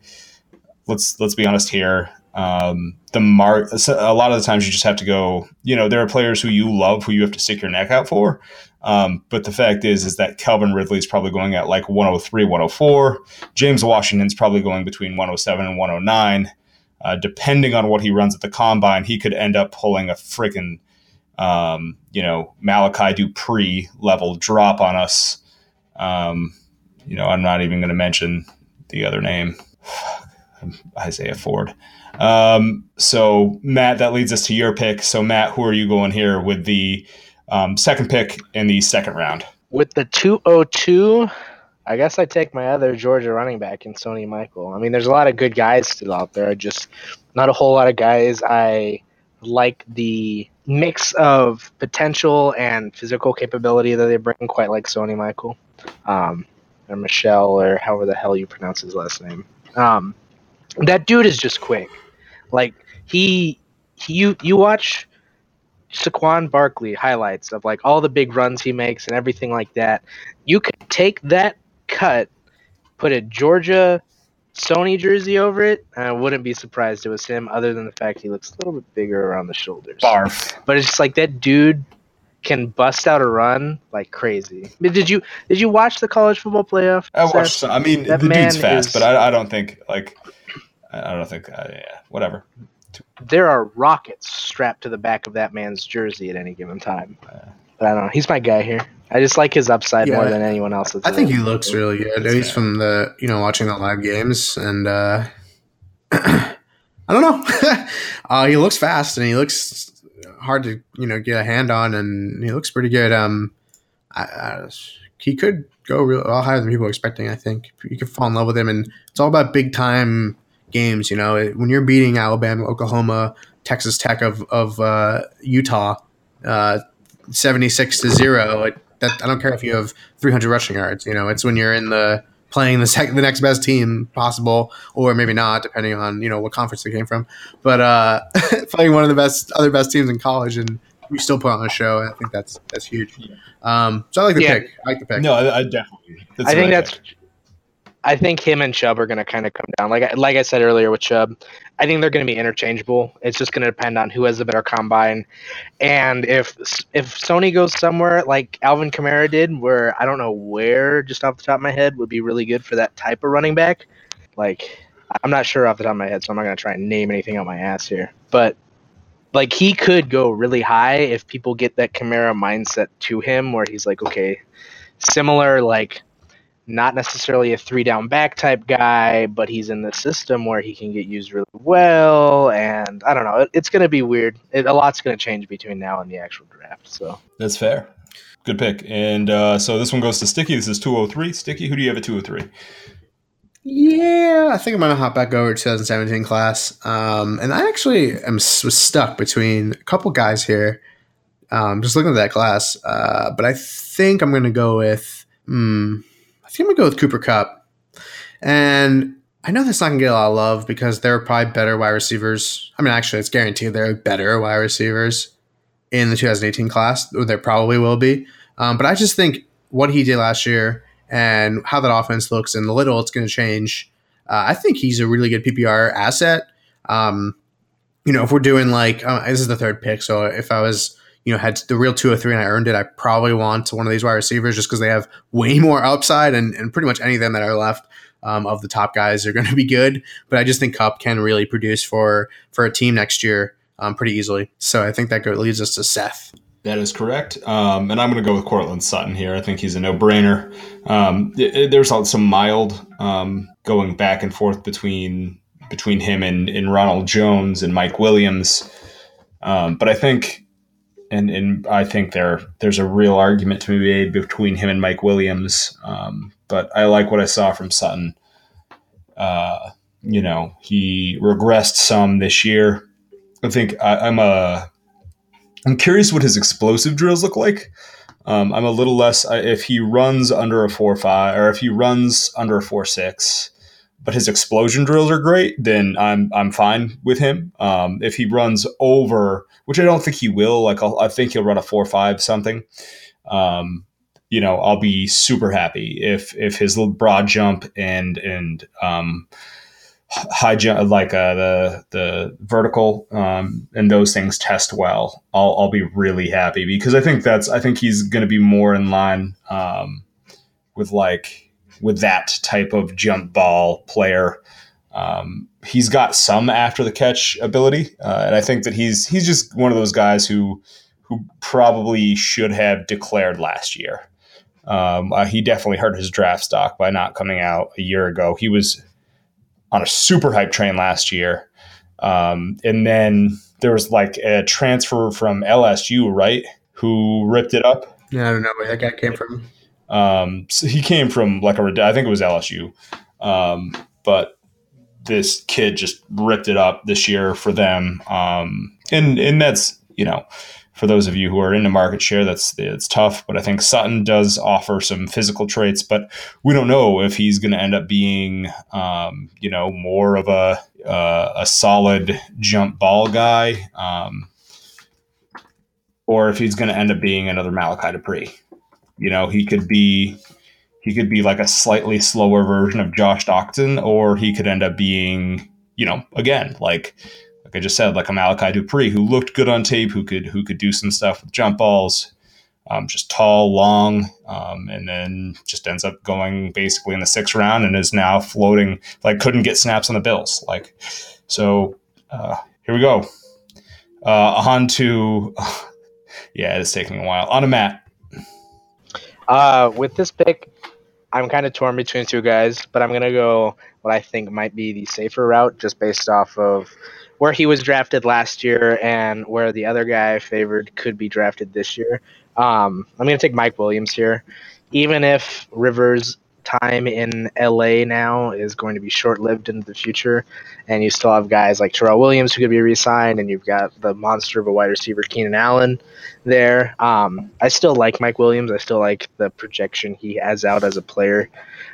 let's let's be honest here. Um, the mark a lot of the times you just have to go. You know, there are players who you love who you have to stick your neck out for. Um, but the fact is, is that Calvin Ridley is probably going at like 103, 104. James Washington's probably going between 107 and 109. Uh, depending on what he runs at the combine, he could end up pulling a freaking, um, you know, Malachi Dupre level drop on us. Um, you know, I'm not even going to mention the other name, Isaiah Ford. Um, so Matt, that leads us to your pick. So Matt, who are you going here with the um, second pick in the second round? With the 202, I guess I take my other Georgia running back in Sony Michael. I mean, there's a lot of good guys still out there, just not a whole lot of guys. I like the mix of potential and physical capability that they bring, quite like Sony Michael, um, or Michelle, or however the hell you pronounce his last name. Um, that dude is just quick. Like he, he you you watch Saquon Barkley highlights of like all the big runs he makes and everything like that. You could take that cut, put a Georgia Sony jersey over it, and I wouldn't be surprised it was him, other than the fact he looks a little bit bigger around the shoulders. Barf. But it's just like that dude can bust out a run like crazy. Did you did you watch the college football playoff? I watched. Some, I mean, That the dude's fast, is- but I, I don't think like I I don't think uh, yeah, whatever. there are rockets strapped to the back of that man's jersey at any given time. But I don't know. He's my guy here. I just like his upside more than anyone else. I think he looks really good, at That's least from the you know watching the live games, and uh, I don't know. uh, he looks fast and he looks hard to you know get a hand on, and he looks pretty good. Um, I, I, he could go real a lot higher than people are expecting. I think you could fall in love with him, and it's all about big time games. You know, when you're beating Alabama, Oklahoma, Texas Tech of of uh, Utah, uh, seventy six to zero. It, that I don't care if you have three hundred rushing yards. You know, it's when you're in the playing the sec- the next best team possible, or maybe not, depending on you know what conference they came from. But uh, playing one of the best other best teams in college, and we still put on a show. I think that's that's huge. Um, so I like the Yeah. pick. I like the pick. No, I, I definitely. That's I think that's. picked. I think him and Chubb are going to kind of come down. Like I, like I said earlier with Chubb, I think they're going to be interchangeable. It's just going to depend on who has the better combine, and if if Sony goes somewhere like Alvin Kamara did, where I don't know where, just off the top of my head, would be really good for that type of running back. Like I'm not sure off the top of my head, so I'm not going to try and name anything out my ass here, but. Like he could go really high if people get that Kamara mindset to him, where he's like, okay, similar like not necessarily a three down back type guy, but he's in the system where he can get used really well. And I don't know, it, it's going to be weird. It, a lot's going to change between now and the actual draft. So That's fair. Good pick. And uh, so this one goes to Sticky. This is 203. Sticky, who do you have at 203? Yeah, I think I'm gonna hop back over to 2017 class. Um, and I actually am was stuck between a couple guys here. Um, just looking at that class, uh, but I think I'm gonna go with. Hmm, I think I'm gonna go with Cooper Kupp, and I know that's not gonna get a lot of love because there are probably better wide receivers. I mean, actually, it's guaranteed there are better wide receivers in the 2018 class. There probably will be, um, but I just think what he did last year and how that offense looks and the little it's going to change. uh, I think he's a really good PPR asset. Um, you know, if we're doing like uh, this is the third pick, so if I was you know had the real two or three and I earned it, I probably want one of these wide receivers just because they have way more upside and, and pretty much any of them that are left um, of the top guys are going to be good. But I just think Kupp can really produce for for a team next year um, pretty easily. So I think that leads us to Seth. That is correct. Um, and I'm going to go with Courtland Sutton here. I think he's a no brainer. Um, there's some mild um, going back and forth between between him and, and Ronald Jones and Mike Williams. Um, but I think, and, and I think there there's a real argument to be made between him and Mike Williams. Um, but I like what I saw from Sutton. Uh, you know, he regressed some this year. I think I, am a. I'm curious what his explosive drills look like. Um, I'm a little less if he runs under a four five or if he runs under a four six but his explosion drills are great, then I'm I'm fine with him. Um, if he runs over, which I don't think he will, like I'll, i think he'll run a four five something. Um, you know, I'll be super happy if if his little broad jump and and um, high jump, like uh, the the vertical um, and those things test well. I'll I'll be really happy because I think that's I think he's going to be more in line um, with like with that type of jump ball player. Um, he's got some after the catch ability, uh, and I think that he's he's just one of those guys who who probably should have declared last year. Um, uh, he definitely hurt his draft stock by not coming out a year ago. He was on a super hype train last year, um, and then there was like a transfer from LSU, right? Who ripped it up? Yeah, I don't know where that guy came from. Um, so he came from like a, I think it was LSU, um, but this kid just ripped it up this year for them. Um, and and that's you know, for those of you who are into market share, that's it's tough. But I think Sutton does offer some physical traits, but we don't know if he's going to end up being, um, you know, more of a uh, a solid jump ball guy, um, or if he's going to end up being another Malachi Dupre. You know, he could be he could be like a slightly slower version of Josh Doctson, or he could end up being, you know, again, like like I just said, like a Malachi Dupre who looked good on tape, who could who could do some stuff with jump balls, um, just tall, long, um, and then just ends up going basically in the sixth round and is now floating like couldn't get snaps on the Bills. Like so, uh, here we go. Uh, on to yeah, it's taking a while. On to Matt. Uh, with this pick, I'm kind of torn between two guys, but I'm gonna go what I think might be the safer route, just based off of where he was drafted last year and where the other guy favored could be drafted this year. Um, I'm gonna take Mike Williams here, even if Rivers time in LA now is going to be short lived into the future. And you still have guys like Tyrell Williams who could be re signed, and you've got the monster of a wide receiver, Keenan Allen, there. Um, I still like Mike Williams. I still like the projection he has out as a player.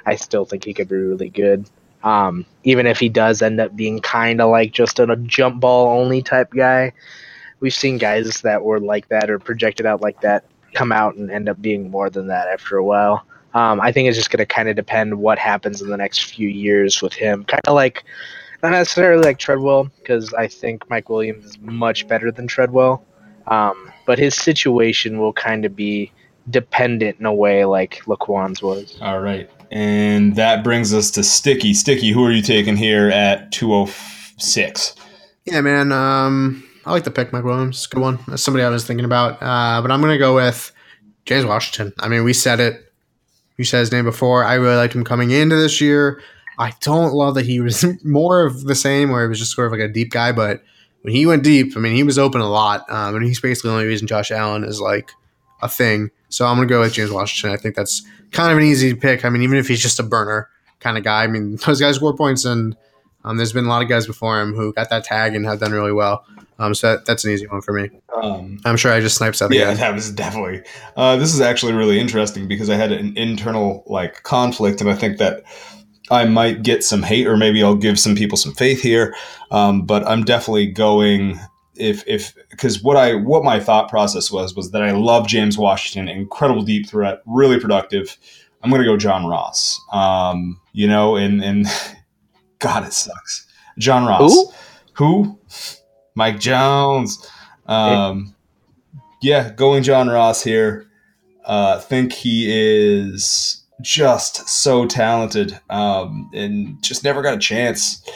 I still think he could be really good. Um, even if he does end up being kind of like just a jump ball only type guy. We've seen guys that were like that or projected out like that come out and end up being more than that after a while. Um, I think it's just going to kind of depend what happens in the next few years with him. Kind of like, not necessarily like Treadwell, because I think Mike Williams is much better than Treadwell. Um, but his situation will kind of be dependent in a way like Laquon's was. All right. And that brings us to Sticky. Sticky, who are you taking here at 206? Yeah, man. Um, I like the pick, Mike Williams. Good one. That's somebody I was thinking about. Uh, but I'm going to go with James Washington. I mean, we said it you said his name before. I really liked him coming into this year. I don't love that he was more of the same, where he was just sort of like a deep guy. But when he went deep, I mean, he was open a lot, um, and he's basically the only reason Josh Allen is like a thing. So I'm gonna go with James Washington. I think that's kind of an easy pick. I mean, even if he's just a burner kind of guy, I mean, those guys score points, and um, there's been a lot of guys before him who got that tag and have done really well. Um, so that, that's an easy one for me. Um, I'm sure I just sniped something. Yeah, that was definitely. Uh, this is actually really interesting because I had an internal like conflict, and I think that I might get some hate, or maybe I'll give some people some faith here. Um, but I'm definitely going if if because what I what my thought process was was that I love James Washington, incredible deep threat, really productive. I'm going to go John Ross. Um, you know, and and God, it sucks. John Ross. Who? Who? Mike Jones. Um, yeah, going John Ross here. Uh, think he is just so talented um, and just never got a chance.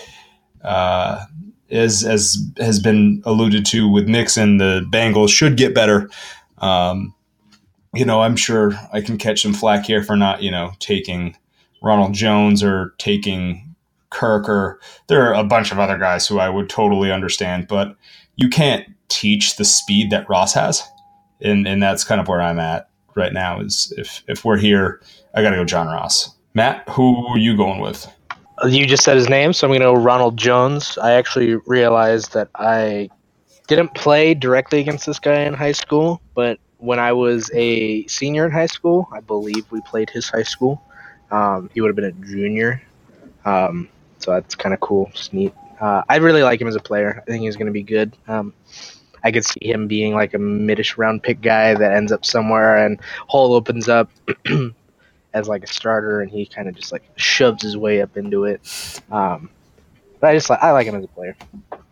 Uh, as as has been alluded to with Mixon, the Bengals should get better. Um, you know, I'm sure I can catch some flack here for not, you know, taking Ronald Jones or taking Kirk or there are a bunch of other guys who I would totally understand, but you can't teach the speed that Ross has. And and that's kind of where I'm at right now is if if we're here, I gotta go John Ross. Matt, who are you going with? You just said his name, so I'm to go Ronald Jones. I actually realized that I didn't play directly against this guy in high school, but when I was a senior in high school, I believe we played his high school. Um, he would have been a junior, um, so that's kind of cool. Just neat. Uh, I really like him as a player. I think he's going to be good. Um, I could see him being like a midish round pick guy that ends up somewhere and hole opens up as like a starter, and he kind of just like shoves his way up into it. Um, but I just like I like him as a player.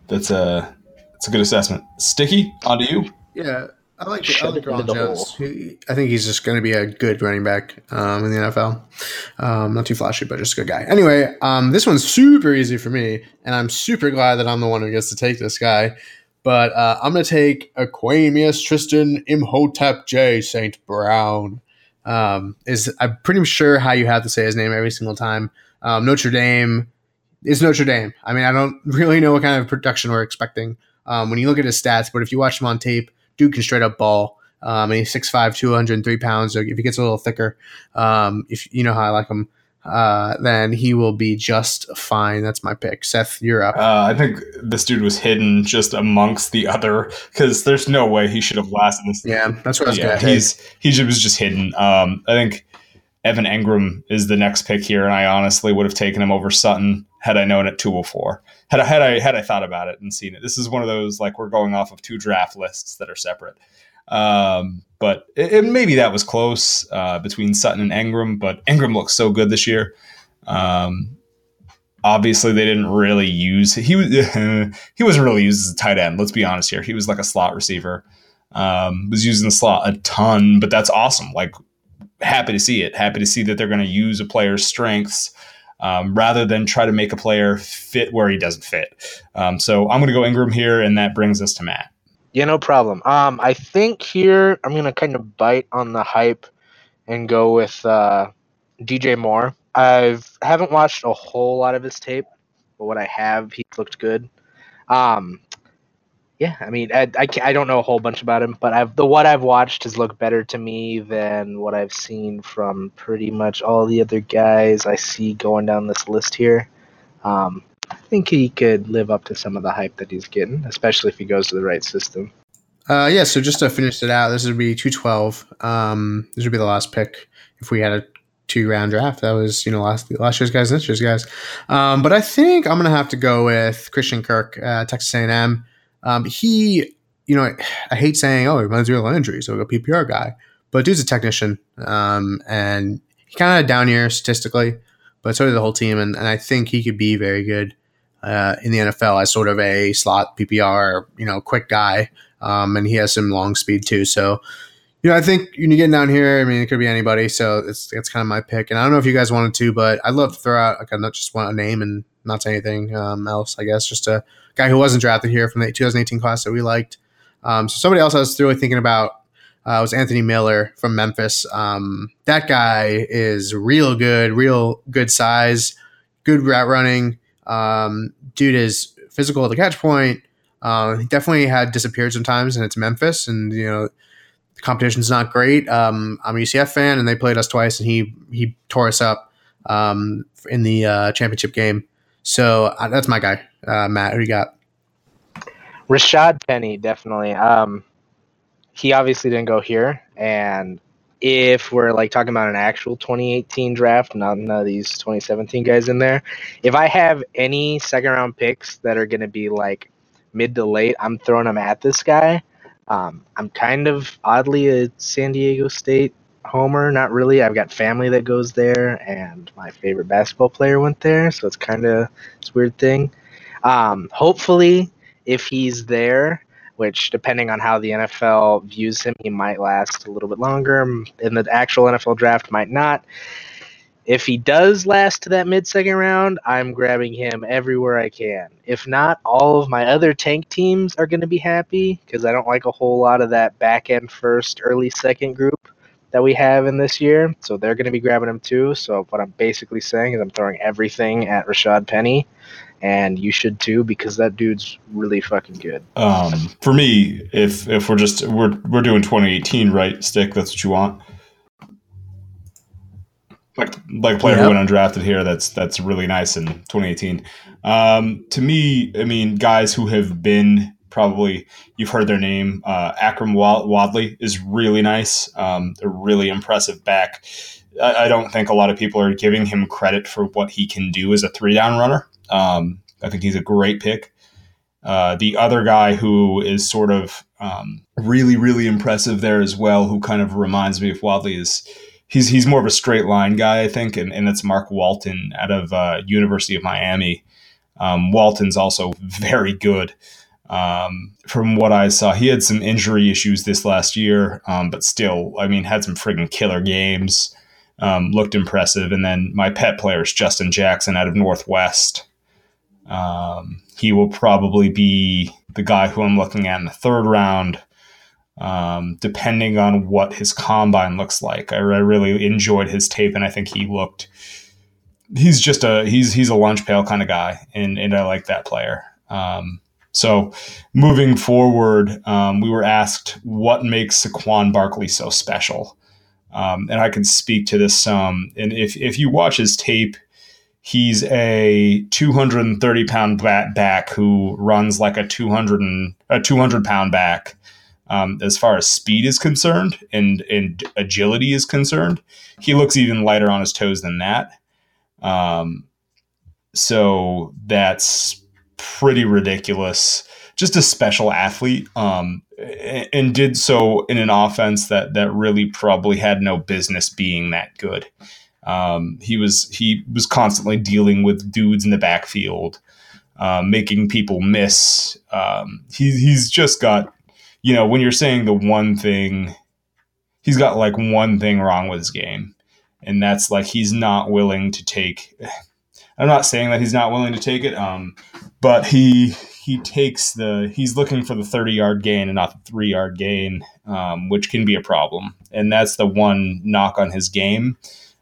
That's a that's a good assessment. Sticky, on to you. Yeah, I like I like Ronald Jones. He, I think he's just going to be a good running back um, in the NFL. Um, not too flashy, but just a good guy. Anyway, um, this one's super easy for me, and I'm super glad that I'm the one who gets to take this guy. But uh, I'm going to take Equanimeous Tristan Imhotep J. St. Brown. Um, is I'm pretty sure how you have to say his name every single time. Um, Notre Dame is Notre Dame. I mean, I don't really know what kind of production we're expecting um, when you look at his stats, but if you watch him on tape, dude can straight up ball. Um, and he's 6'5", 203 pounds. So if he gets a little thicker, um, if you know how I like him, uh, then he will be just fine. That's my pick. Seth, you're up. Uh, I think this dude was hidden just amongst the other because there's no way he should have lasted this. yeah, that's what I was yeah, going to he's he was just hidden. Um, I think Evan Engram is the next pick here, and I honestly would have taken him over Sutton had I known at 204. Had I had I had I thought about it and seen it. This is one of those like we're going off of two draft lists that are separate. Um, but it, it- maybe that was close uh, between Sutton and Engram, but Engram looks so good this year. Um, obviously, they didn't really use he was he wasn't really used as a tight end. Let's be honest here. He was like a slot receiver. Um, was using the slot a ton, but that's awesome. Like happy to see it. Happy to see that they're going to use a player's strengths um, rather than try to make a player fit where he doesn't fit. Um, so I'm going to go Engram here, and that brings us to Matt. Yeah, no problem. Um, I think here I'm gonna kind of bite on the hype and go with uh, DJ Moore. I've haven't watched a whole lot of his tape, but what I have, he looked good. Um, yeah, I mean, I, I, I don't know a whole bunch about him, but I've the what I've watched has looked better to me than what I've seen from pretty much all the other guys I see going down this list here. Um, I think he could live up to some of the hype that he's getting, especially if he goes to the right system. Uh, yeah, so just to finish it out, this would be 212. Um, this would be the last pick if we had a two round draft. That was, you know, last last year's guys, this year's guys. Um, but I think I'm going to have to go with Christian Kirk, uh, Texas A&M. Um, he, you know, I hate saying, oh, he me of Landry, so go PPR guy. But dude's a technician, um, and he kind of down here statistically, but so did the whole team. And, and I think he could be very good uh, in the NFL as sort of a slot PPR, you know, quick guy. Um, and he has some long speed too. So, you know, I think when you get down here, I mean, it could be anybody. So it's it's kind of my pick. And I don't know if you guys wanted to, but I'd love to throw out like a, not just want a name and not say anything um, else. I guess just a guy who wasn't drafted here from the 2018 class that we liked. Um, so somebody else I was really thinking about uh, was Anthony Miller from Memphis. Um, that guy is real good, real good size, good route running. Um, dude is physical at the catch point. Uh, he definitely had disappeared sometimes, and it's Memphis, and you know the competition's not great. Um, I'm a UCF fan, and they played us twice, and he he tore us up um, in the uh, championship game. So uh, that's my guy, uh, Matt. Who you got? Rashad Penny, definitely. Um, he obviously didn't go here, and if we're like talking about an actual 2018 draft, not none of these 2017 guys in there, if I have any second round picks that are going to be like mid to late, I'm throwing them at this guy. Um, I'm kind of oddly a San Diego State homer, not really. I've got family that goes there, and my favorite basketball player went there, so it's kind of a weird thing. Um, hopefully, if he's there, which depending on how the NFL views him, he might last a little bit longer. In the actual NFL draft, might not. If he does last to that mid second round, I'm grabbing him everywhere I can. If not, all of my other tank teams are going to be happy because I don't like a whole lot of that back end first, early second group that we have in this year. So they're going to be grabbing him too. So what I'm basically saying is I'm throwing everything at Rashad Penny, and you should too because that dude's really fucking good. Um, for me, if if we're just we're we're doing 2018, right? Stick. That's what you want like like player yep. who went undrafted here. That's that's really nice in 2018. Um, to me, I mean, guys who have been probably you've heard their name. Uh, Akrum Wadley is really nice. Um, a really impressive back. I, I, don't think a lot of people are giving him credit for what he can do as a three down runner. Um, I think he's a great pick. Uh, the other guy who is sort of um, really, really impressive there as well, who kind of reminds me of Wadley, is he's he's more of a straight line guy, I think, and, and that's Mark Walton out of uh, University of Miami. Um, Walton's also very good. Um, from what I saw, he had some injury issues this last year, um, but still, I mean, had some friggin' killer games. Um, looked impressive. And then my pet player is Justin Jackson out of Northwest. Um, he will probably be the guy who I'm looking at in the third round um, depending on what his combine looks like. I, I, really enjoyed his tape, and I think he looked. He's just a he's he's a lunch pail kind of guy, and and I like that player. Um, so moving forward, um, we were asked what makes Saquon Barkley so special, um, and I can speak to this some. and if if you watch his tape. He's a 230 pound back who runs like a 200 and, a 200 pound back um, as far as speed is concerned and and agility is concerned. He looks even lighter on his toes than that. Um, so that's pretty ridiculous. Just a special athlete, um, and did so in an offense that that really probably had no business being that good. Um, he was he was constantly dealing with dudes in the backfield, uh, making people miss. Um, he, he's just got you know, when you're saying the one thing, he's got like one thing wrong with his game, and that's like he's not willing to take. I'm not saying that he's not willing to take it, um, but he he takes the he's looking for the 30 yard gain and not the three yard gain, um, which can be a problem, and that's the one knock on his game.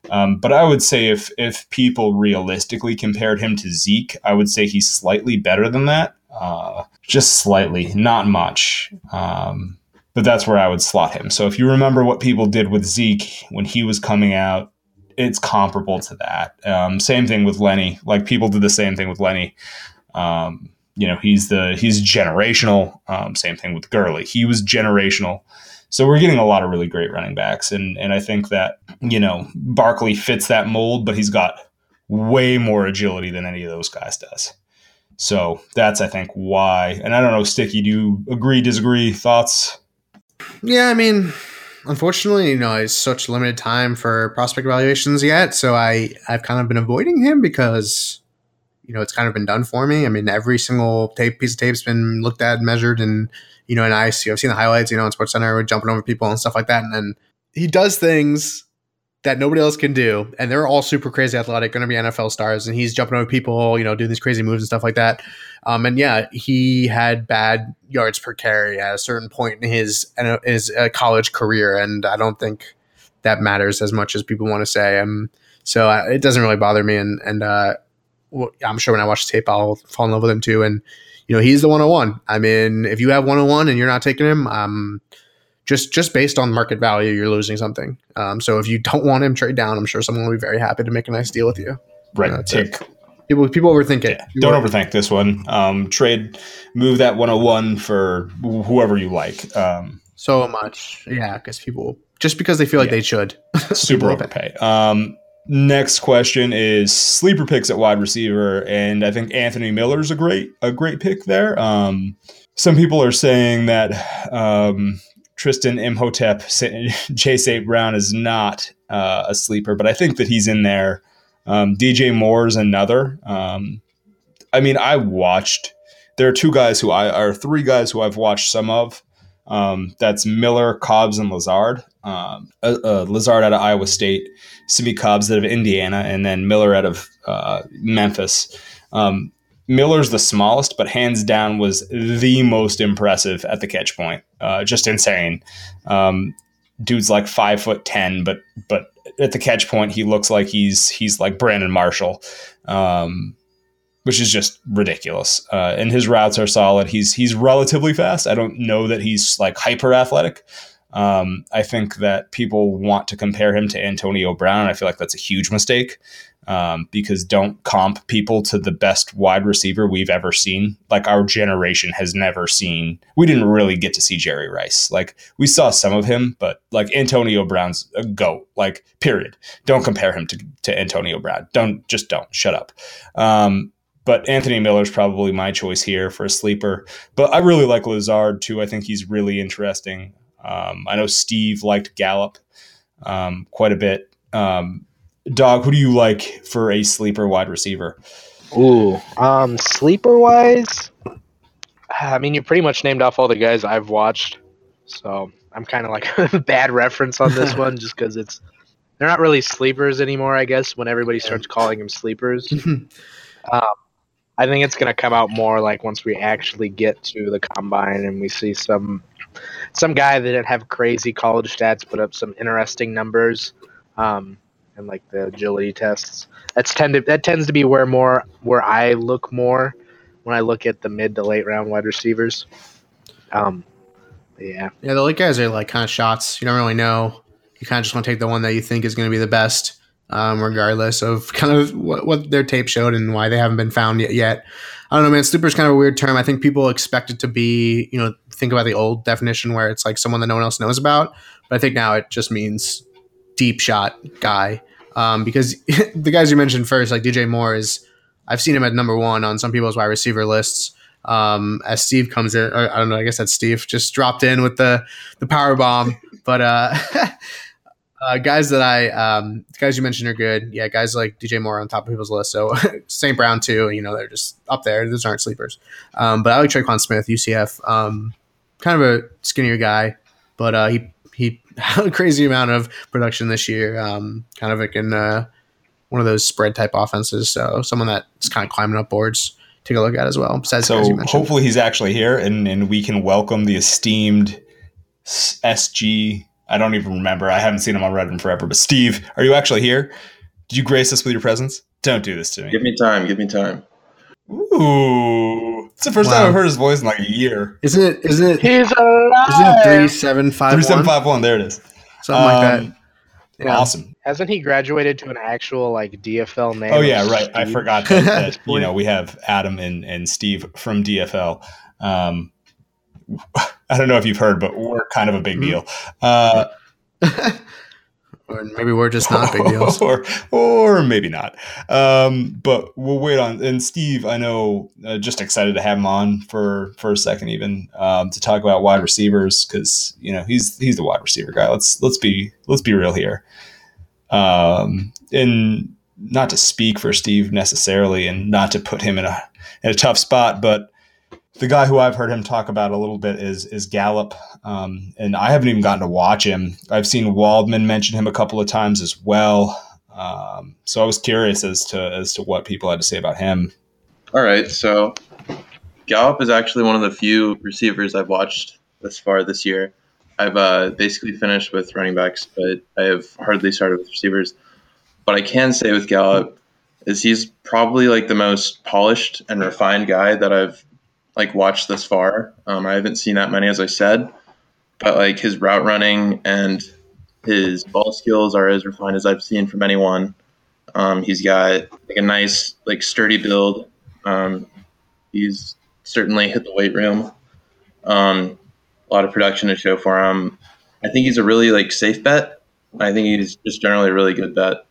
Um, but I would say if if people realistically compared him to Zeke, I would say he's slightly better than that. Uh, just slightly, not much. Um, but that's where I would slot him. So if you remember what people did with Zeke when he was coming out, it's comparable to that. Um, same thing with Lenny. Like people did the same thing with Lenny. Um, you know, he's the he's generational. Um, same thing with Gurley. He was generational. So we're getting a lot of really great running backs, and and I think that you know Barkley fits that mold, but he's got way more agility than any of those guys does. So that's, I think, why. And I don't know, Sticky, do you agree, disagree, thoughts? Yeah, I mean, unfortunately, you know, it's such limited time for prospect evaluations yet. So I, I've kind of been avoiding him because, you know, it's kind of been done for me. I mean, every single tape piece of tape's been looked at, measured, and, you know, and I see, I've seen the highlights, you know, in Sports Center, with jumping over people and stuff like that. And then he does things that nobody else can do, and they're all super crazy athletic, going to be NFL stars, and he's jumping over people, you know, doing these crazy moves and stuff like that. Um, and yeah, he had bad yards per carry at a certain point in his in his uh, college career, and I don't think that matters as much as people want to say. Um, so uh, it doesn't really bother me, and and uh, I'm sure when I watch the tape, I'll fall in love with him too. And you know, he's the 101. I mean, if you have 101 and you're not taking him, um, just just based on market value, you're losing something. Um, so if you don't want him, trade down. I'm sure someone will be very happy to make a nice deal with you. Right. You Take people people overthink it. Yeah, don't overthink this one. Um, trade, move that 101 for whoever you like. Um, so much, yeah, because people just because they feel like yeah. they should. super overpay. Um, next question is sleeper picks at wide receiver, and I think Anthony Miller's a great a great pick there. Um, some people are saying that um, Tristan Imhotep, J. St. Brown is not uh, a sleeper, but I think that he's in there. Um, DJ Moore is another. Um, I mean, I watched. There are two guys who I are three guys who I've watched some of. Um, that's Miller, Cobbs, and Lazard. Um, uh, uh, Lazard out of Iowa State, Simmie Cobbs out of Indiana, and then Miller out of uh, Memphis. Um, Miller's the smallest, but hands down was the most impressive at the catch point. Uh, just insane. Um, dude's like five foot ten, but but at the catch point, he looks like he's he's like Brandon Marshall, um, which is just ridiculous. Uh, and his routes are solid. He's he's relatively fast. I don't know that he's like hyper athletic. Um, I think that people want to compare him to Antonio Brown. I feel like that's a huge mistake um, because don't comp people to the best wide receiver we've ever seen. Like our generation has never seen. We didn't really get to see Jerry Rice. Like we saw some of him, but like Antonio Brown's a goat. Like period. Don't compare him to to Antonio Brown. Don't just don't. Shut up. Um, but Anthony Miller is probably my choice here for a sleeper. But I really like Lazard too. I think he's really interesting. Um, I know Steve liked Gallup um, quite a bit. Um, Dog, who do you like for a sleeper wide receiver? Ooh, um, sleeper wise, I mean, you pretty much named off all the guys I've watched, so I'm kind of like a bad reference on this one, just because it's they're not really sleepers anymore. I guess when everybody starts calling them sleepers, um, I think it's gonna come out more like once we actually get to the combine and we see some some guy that didn't have crazy college stats, put up some interesting numbers. Um, and like the agility tests. That's tended that tends to be where more where I look more when I look at the mid to late round wide receivers. Um, yeah, yeah, the late guys are like kind of shots. You don't really know. You kind of just want to take the one that you think is going to be the best, um, regardless of kind of what, what, their tape showed and why they haven't been found yet. yet. I don't know, man. Sleeper is kind of a weird term. I think people expect it to be, you know, think about the old definition where it's like someone that no one else knows about. But I think now it just means deep shot guy um, because the guys you mentioned first, like DJ Moore, is I've seen him at number one on some people's wide receiver lists. Um, as Steve comes in, I don't know, I guess that's Steve just dropped in with the the power bomb. But uh, uh, guys that I um, guys you mentioned are good. Yeah, guys like DJ Moore on top of people's list. So St. Brown too. You know, they're just up there. Those aren't sleepers. Um, but I like Tre'Quan Smith, UCF. Um, kind of a skinnier guy, but uh, he he had a crazy amount of production this year. Um, kind of like in uh, one of those spread type offenses. So someone that's kind of climbing up boards. Take a look at as well. Besides, so hopefully he's actually here, and and we can welcome the esteemed SG. I don't even remember. I haven't seen him on Reddit in forever. But Steve, are you actually here? Did you grace us with your presence? Don't do this to me. Give me time. Give me time. Ooh, it's the first wow. time I've heard his voice in like a year. Isn't it? Isn't it? He's alive. Isn't it three seven five three seven five one? There it is. Something um, like that. Um, yeah. Awesome. Hasn't he graduated to an actual like DFL name? Oh yeah, right. Steve? I forgot that, that you know we have Adam and and Steve from DFL. Um, I don't know if you've heard, but we're kind of a big mm-hmm. deal. Uh, or maybe we're just not big deals, or or maybe not. Um, but we'll wait on. And Steve, I know, uh, just excited to have him on for for a second, even um, to talk about wide receivers because you know he's he's the wide receiver guy. Let's let's be let's be real here. Um, and not to speak for Steve necessarily, and not to put him in a in a tough spot, but the guy who I've heard him talk about a little bit is is Gallup, um, and I haven't even gotten to watch him. I've seen Waldman mention him a couple of times as well. Um, so I was curious as to as to what people had to say about him. All right, so Gallup is actually one of the few receivers I've watched thus far this year. I've uh, basically finished with running backs, but I have hardly started with receivers. But I can say with Gallup is he's probably like the most polished and refined guy that I've like watched this far. Um, I haven't seen that many, as I said, but like his route running and his ball skills are as refined as I've seen from anyone. Um, he's got like a nice, like sturdy build. Um, he's certainly hit the weight room. Um, a lot of production to show for him. I think he's a really like safe bet. I think he's just generally a really good bet.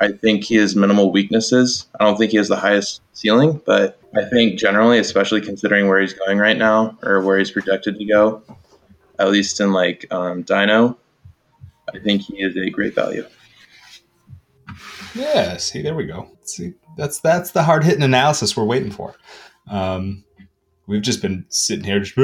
I think he has minimal weaknesses. I don't think he has the highest ceiling, but I think generally, especially considering where he's going right now or where he's projected to go, at least in like um, Dino, I think he is a great value. Yeah, see, there we go. See, that's that's the hard hitting analysis we're waiting for. Um, we've just been sitting here, just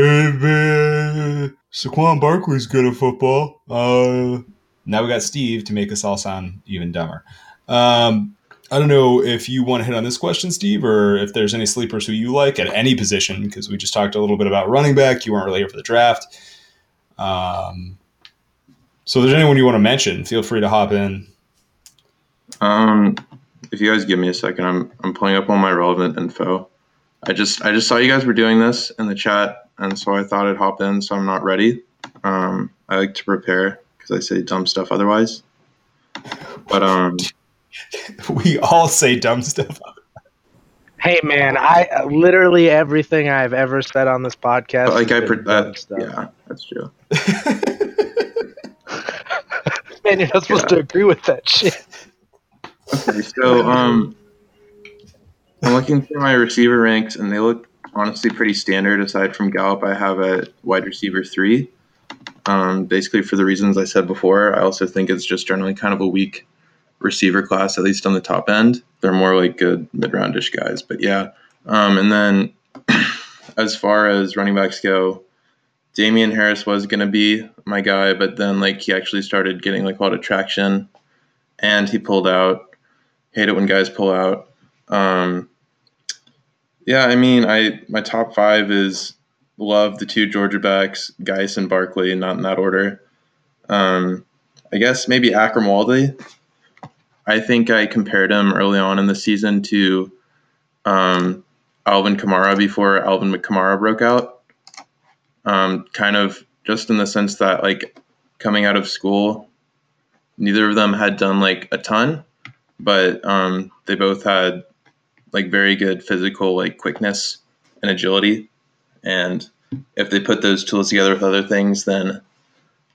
Saquon Barkley's good at football. Uh, now we got Steve to make us all sound even dumber. Um, I don't know if you want to hit on this question, Steve, or if there's any sleepers who you like at any position, because we just talked a little bit about running back. You weren't really here for the draft. Um, so if there's anyone you want to mention, feel free to hop in. Um, if you guys give me a second, I'm I'm pulling up all my relevant info. I just I just saw you guys were doing this in the chat, and so I thought I'd hop in. So I'm not ready. Um, I like to prepare because I say dumb stuff otherwise. But um, we all say dumb stuff. Hey man, I literally everything I've ever said on this podcast. but like I been pre- dumb that, stuff. yeah, that's true. Man, you're not supposed to agree with that shit. Okay, so um, I'm looking through my receiver ranks, and they look honestly pretty standard. Aside from Gallup, I have a wide receiver three. Um, basically, for the reasons I said before, I also think it's just generally kind of a weak receiver class, at least on the top end. They're more like good mid-roundish guys, but yeah. Um, and then as far as running backs go, Damien Harris was going to be my guy, but then like he actually started getting like a lot of traction, and he pulled out. Hate it when guys pull out. Um, yeah, I mean, I my top five is love the two Georgia backs, Guice and Barkley, not in that order. Um, I guess maybe Akrum Wadley. I think I compared him early on in the season to um, Alvin Kamara before Alvin Kamara broke out. Um, kind of just in the sense that like coming out of school, neither of them had done like a ton, but um, they both had like very good physical like quickness and agility and if they put those tools together with other things then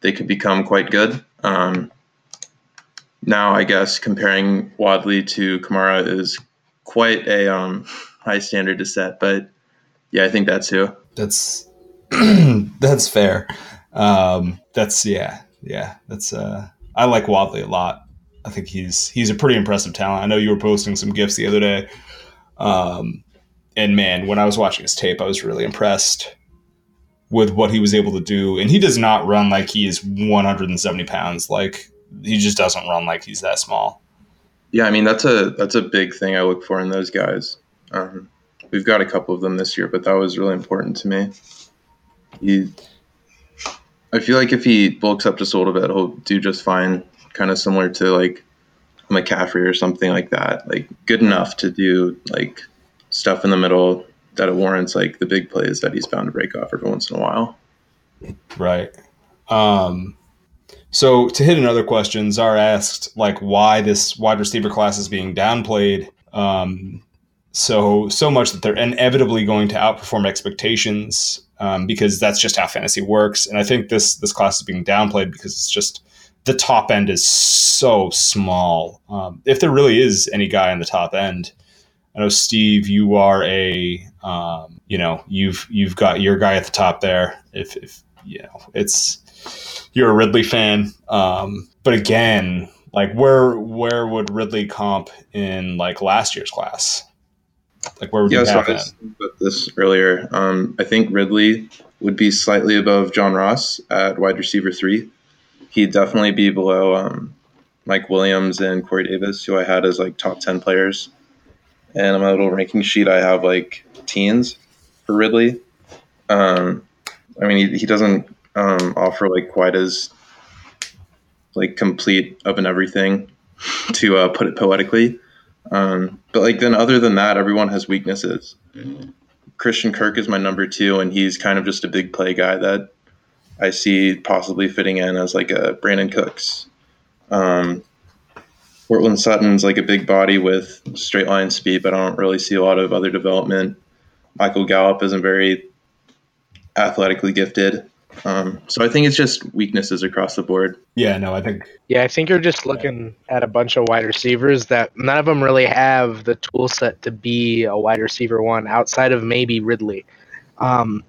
they could become quite good um, now i guess comparing wadley to kamara is quite a um, high standard to set but yeah i think that's who That's that's fair. Um, that's yeah, yeah. That's uh, I like Wadley a lot. I think he's he's a pretty impressive talent. I know you were posting some gifs the other day, um, and man, when I was watching his tape, I was really impressed with what he was able to do. And he does not run like he is 170 pounds. Like he just doesn't run like he's that small. yeah i mean that's a that's a big thing i look for in those guys um, we've got a couple of them this year but that was really important to me he i feel like if he bulks up just a little bit he'll do just fine kind of similar to like mccaffrey or something like that like good enough to do like stuff in the middle that it warrants like the big plays that he's bound to break off every once in a while Right. Um, so to hit another question, Czar asked like why this wide receiver class is being downplayed. Um, so so much that they're inevitably going to outperform expectations um, because that's just how fantasy works. And I think this this class is being downplayed because it's just the top end is so small. Um, if there really is any guy on the top end, I know Steve, you are a um, you know you've you've got your guy at the top there. If, if you know it's you're a Ridley fan, um, but again, like where where would Ridley comp in like last year's class? Like where would Yeah, you so have spoke about this earlier. Um, I think Ridley would be slightly above John Ross at wide receiver three. He'd definitely be below um, Mike Williams and Corey Davis, who I had as like top ten players. And on my little ranking sheet, I have like teens for Ridley. Um, I mean, he, he doesn't um, offer like quite as like complete of an everything, to uh, put it poetically. Um, but like then, other than that, everyone has weaknesses. Christian Kirk is my number two, and he's kind of just a big play guy that I see possibly fitting in as like a Brandin Cooks. Um, Courtland Sutton's like a big body with straight line speed, but I don't really see a lot of other development. Michael Gallup isn't very athletically gifted. Um, so I think it's just weaknesses across the board. Yeah, no, I think Yeah, I think you're just looking at a bunch of wide receivers that none of them really have the tool set to be a wide receiver one outside of maybe Ridley. Um,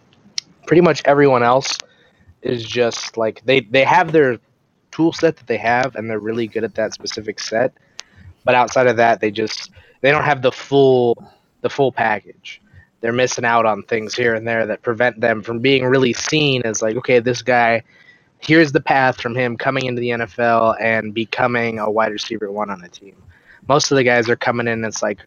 pretty much everyone else is just like they they have their tool set that they have, and they're really good at that specific set. But outside of that, they just they don't have the full the full package. They're missing out on things here and there that prevent them from being really seen as like, okay, this guy, here's the path from him coming into the NFL and becoming a wide receiver one on a team. Most of the guys are coming in. It's like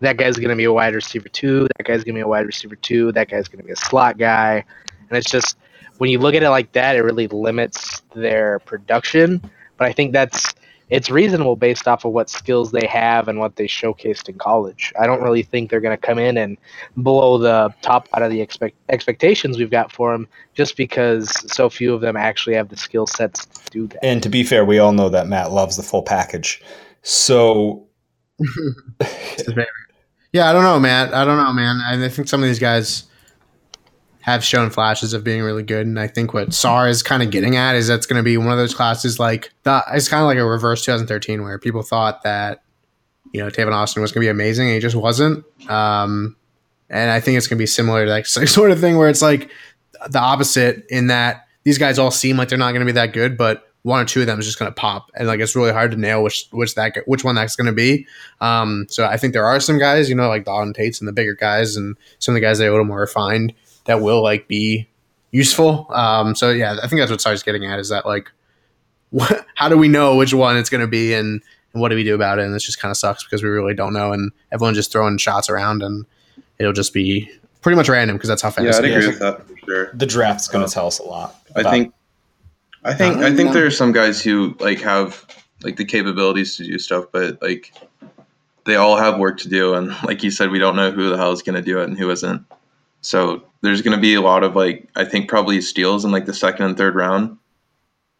that guy's going to be a wide receiver two. That guy's going to be a wide receiver two. That guy's going to be a slot guy. And it's just when you look at it like that, it really limits their production. But I think that's it's reasonable based off of what skills they have and what they showcased in college. I don't really think they're going to come in and blow the top out of the expect, expectations we've got for them just because so few of them actually have the skill sets to do that. And to be fair, we all know that Matt loves the full package. So yeah, I don't know, Matt. I don't know, man. I think some of these guys have shown flashes of being really good. And I think what SAR is kind of getting at is that's going to be one of those classes like the, it's kind of like a reverse 2013 where people thought that, you know, Tavon Austin was going to be amazing and he just wasn't. Um, and I think it's going to be similar to that sort of thing where it's like the opposite in that these guys all seem like they're not going to be that good, but one or two of them is just going to pop, and like it's really hard to nail which which that which one that's going to be. Um, so I think there are some guys, you know, like Auden Tate's and the bigger guys, and some of the guys that are a little more refined that will like be useful. Um, so yeah, I think that's what Sar's getting at is that like, what, how do we know which one it's going to be and, and what do we do about it? And this just kind of sucks because we really don't know, and everyone's just throwing shots around, and it'll just be pretty much random because that's how fast. Yeah, I'd agree with that for sure. The draft's going to tell us a lot. I think, I think, I think there are some guys who like have like the capabilities to do stuff, but like they all have work to do, and like you said, we don't know who the hell is going to do it and who isn't. So there's going to be a lot of like I think probably steals in like the second and third round.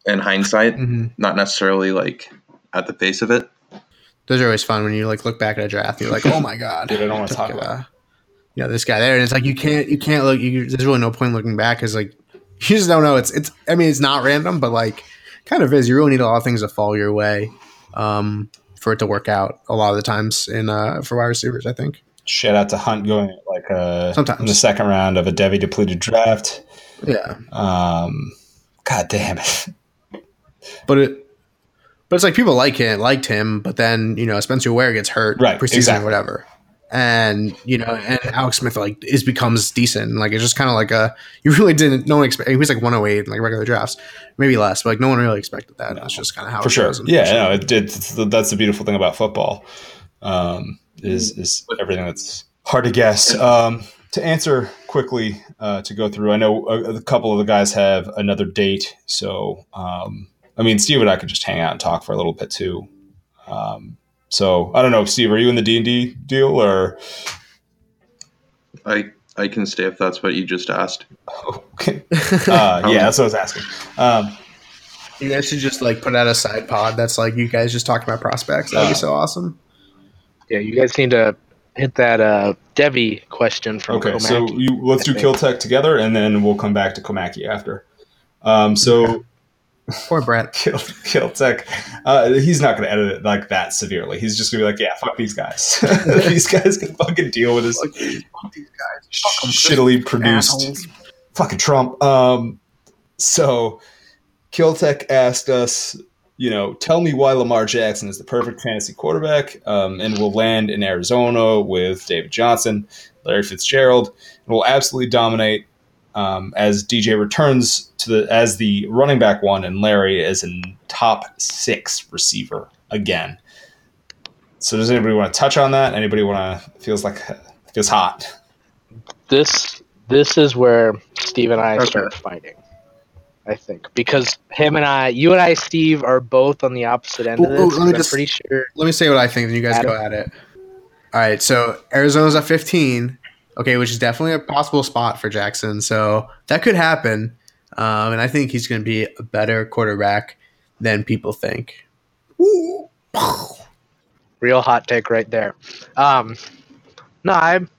In hindsight, mm-hmm. not necessarily like at the face of it. Those are always fun when you like look back at a draft. And you're like, oh my god, dude, I don't want to talk about. You know, this guy there, and it's like you can't you can't look. You, there's really no point looking back because like you just don't know. It's it's. I mean, it's not random, but like kind of is. You really need a lot of things to fall your way um, for it to work out. A lot of the times in uh, for wide receivers, I think shout out to Hunt going like a, Sometimes. in the second round of a Devi depleted draft. Yeah. Um, God damn it. But it, but it's like people like him, liked him, but then you know Spencer Ware gets hurt, right? Preseason exactly. or whatever, and you know, and Alex Smith like is becomes decent. Like it's just kind of like a you really didn't no one expect. He was like 108 in like regular drafts, maybe less, but like no one really expected that. No. That's just kind of how for sure. Yeah, no, it, it, that's the beautiful thing about football. Um, is is everything that's hard to guess. Um, to answer quickly, uh, to go through, I know a, a, couple of the guys have another date, so um, I mean, Steve and I could just hang out and talk for a little bit too. Um, so I don't know, Steve, are you in the D and D deal or? I I can stay if that's what you just asked. Okay. Uh, yeah, that's what I was asking. Um, you guys should just like put out a side pod that's like you guys just talking about prospects. That'd be uh, so awesome. Yeah, you guys need to hit that uh, Devy question from okay. Komaki, so you let's do Kill Tech together, and then we'll come back to Komaki after. Um, so. Poor Brett. Kill, Kill Tech. Uh, he's not going to edit it like that severely. He's just going to be like, yeah, fuck these guys. these guys can fucking deal with this. Fuck these guys. Fuck shittily produced assholes. fucking Trump. Um, so Kill Tech asked us you know, tell me why Lamar Jackson is the perfect fantasy quarterback, um, and will land in Arizona with David Johnson, Larry Fitzgerald, and will absolutely dominate um, as DJ returns to the as the running back one, and Larry is a top six receiver again. So, does anybody want to touch on that? Anybody want to feels like feels hot? This this is where Steve and I okay. start fighting. I think because him and I, you and I, Steve, are both on the opposite end of this. let me just, pretty sure. Let me say what I think, and you guys Adam. go at it. All right, so Arizona's at 15, okay, which is definitely a possible spot for Jackson. So that could happen, um, and I think he's going to be a better quarterback than people think. Real hot take right there. Um, no, I'm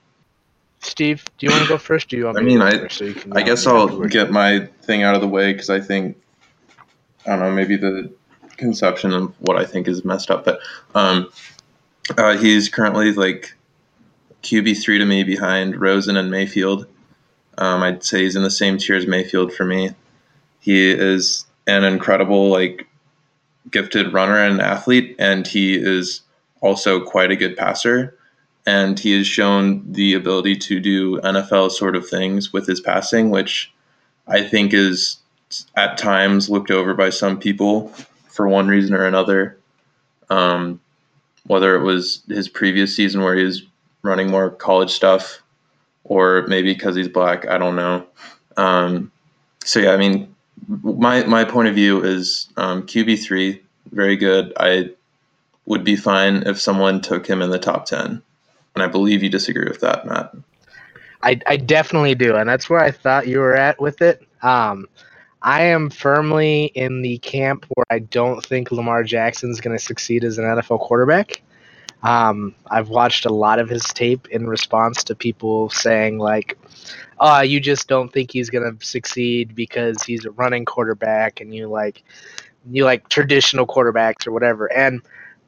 Steve, do you want to go first? Do you want I mean, I, so I guess I'll get my thing out of the way because I think, I don't know, maybe the conception of what I think is messed up, but um, uh, he's currently like QB3 to me behind Rosen and Mayfield. Um, I'd say he's in the same tier as Mayfield for me. He is an incredible, like, gifted runner and athlete, and he is also quite a good passer. And he has shown the ability to do NFL sort of things with his passing, which I think is at times looked over by some people for one reason or another. Um, whether it was his previous season where he was running more college stuff, or maybe because he's black, I don't know. Um, so yeah, I mean, my my point of view is um, QB three, very good. I would be fine if someone took him in the top ten, and I believe you disagree with that, Matt. I, I definitely do, and that's where I thought you were at with it. Um, I am firmly in the camp where I don't think Lamar Jackson's going to succeed as an NFL quarterback. Um, I've watched a lot of his tape in response to people saying like, "Oh, you just don't think he's going to succeed because he's a running quarterback, and you like, you like traditional quarterbacks or whatever." And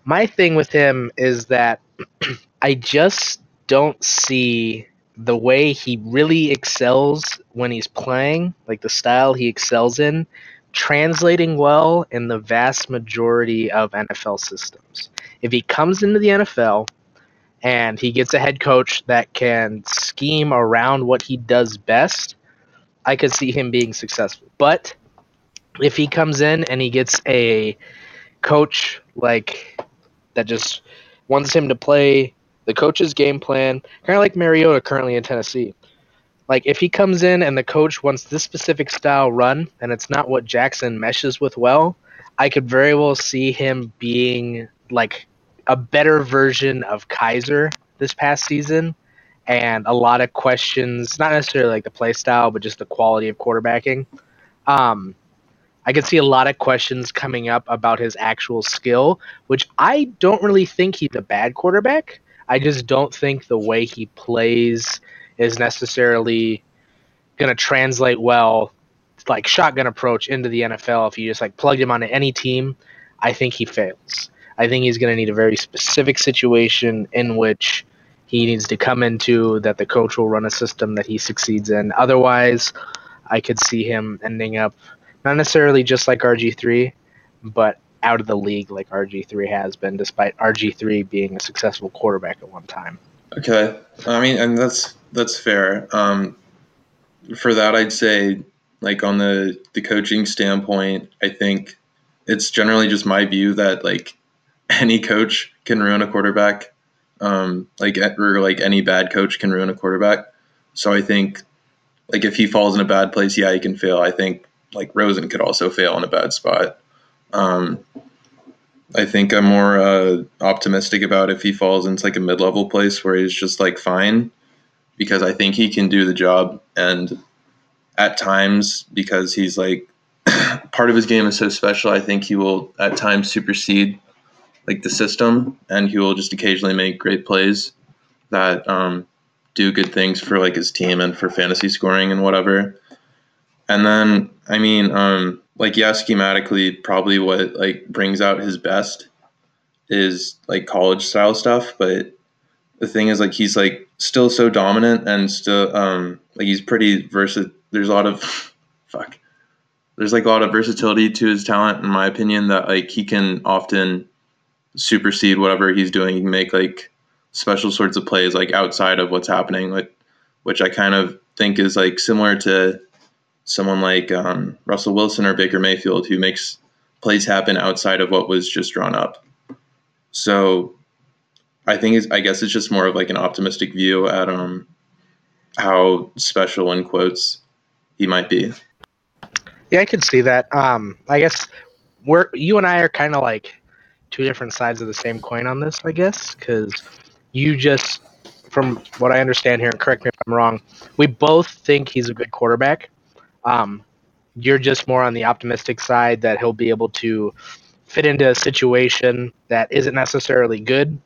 my thing with him is that I just don't see the way he really excels when he's playing, like the style he excels in, translating well in the vast majority of NFL systems. If he comes into the NFL and he gets a head coach that can scheme around what he does best, I could see him being successful. But if he comes in and he gets a coach like that just wants him to play the coach's game plan, kind of like Mariota currently in Tennessee. Like if he comes in and the coach wants this specific style run and it's not what Jackson meshes with well, I could very well see him being like a better version of Kizer this past season and a lot of questions, not necessarily like the play style, but just the quality of quarterbacking. Um, I could see a lot of questions coming up about his actual skill, which I don't really think he's a bad quarterback. I just don't think the way he plays is necessarily going to translate well, like shotgun approach into the NFL. If you just like plugged him onto any team, I think he fails. I think he's going to need a very specific situation in which he needs to come into that the coach will run a system that he succeeds in. Otherwise, I could see him ending up not necessarily just like RG3, but out of the league like RG3 has been, despite RG3 being a successful quarterback at one time. Okay, I mean, and that's that's fair. Um, for that, I'd say, like on the the coaching standpoint, I think it's generally just my view that like any coach can ruin a quarterback. Um, like or like any bad coach can ruin a quarterback. So I think like if he falls in a bad place, yeah, he can fail. I think like Rosen could also fail in a bad spot. Um, I think I'm more uh, optimistic about if he falls into like a mid level place where he's just like fine, because I think he can do the job. And at times, because he's like part of his game is so special, I think he will at times supersede like the system, and he will just occasionally make great plays that um, do good things for like his team and for fantasy scoring and whatever. And then, I mean, um, like yeah, schematically, probably what like brings out his best is like college style stuff. But the thing is, like he's like still so dominant and still um like he's pretty versatile. There's a lot of fuck. There's like a lot of versatility to his talent, in my opinion, that like he can often supersede whatever he's doing. He can make like special sorts of plays like outside of what's happening, like which I kind of think is like similar to someone like um, Russell Wilson or Baker Mayfield who makes plays happen outside of what was just drawn up. So I think I guess it's just more of like an optimistic view at um, how special in quotes he might be. Yeah, I could see that. Um, I guess we're you and I are kind of like two different sides of the same coin on this. I guess because you just, from what I understand here, and correct me if I'm wrong, we both think he's a good quarterback. Um, you're just more on the optimistic side that he'll be able to fit into a situation that isn't necessarily good.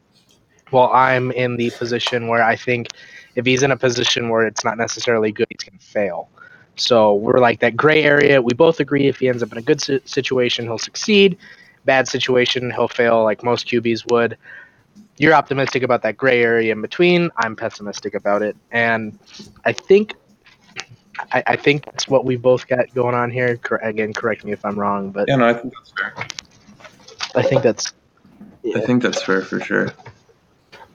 While I'm in the position where I think if he's in a position where it's not necessarily good, he's going to fail. So we're like that gray area. We both agree if he ends up in a good situation, he'll succeed. Bad situation, he'll fail, like most QBs would. You're optimistic about that gray area in between. I'm pessimistic about it. And I think I, I think that's what we both got going on here. Cor- again, correct me if I'm wrong, but Yeah, no, I think that's fair. I think that's. I think that's fair for sure.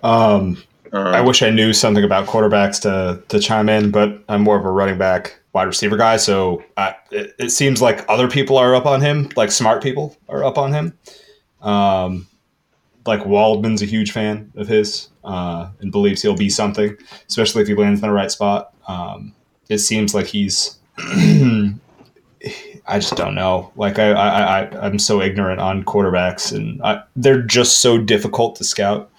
Um, Um, I wish I knew something about quarterbacks to to chime in, but I'm more of a running back, wide receiver guy. So I, it, it seems like other people are up on him, like smart people are up on him. Um, like Waldman's a huge fan of his uh, and believes he'll be something, especially if he lands in the right spot. Um, it seems like he's. I just don't know. Like I, I, I, I'm so ignorant on quarterbacks, and I, they're just so difficult to scout.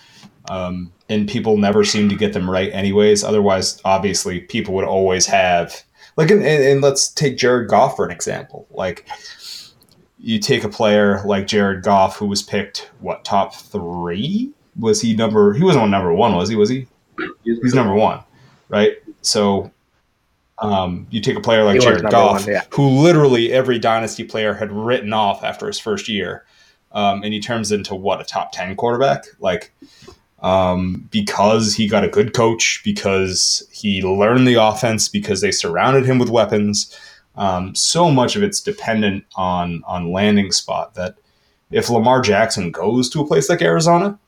Um, and people never seem to get them right, anyways. Otherwise, obviously, people would always have like, and, and, and let's take Jared Goff for an example. Like, you take a player like Jared Goff, who was picked what top three? Was he number? He wasn't on number one, was he? Was he? He's number one, right? So, um, you take a player like Jared Goff, one, yeah. who literally every dynasty player had written off after his first year, um, and he turns into what a top ten quarterback, like um, because he got a good coach, because he learned the offense, because they surrounded him with weapons. Um, so much of it's dependent on on landing spot that if Lamar Jackson goes to a place like Arizona,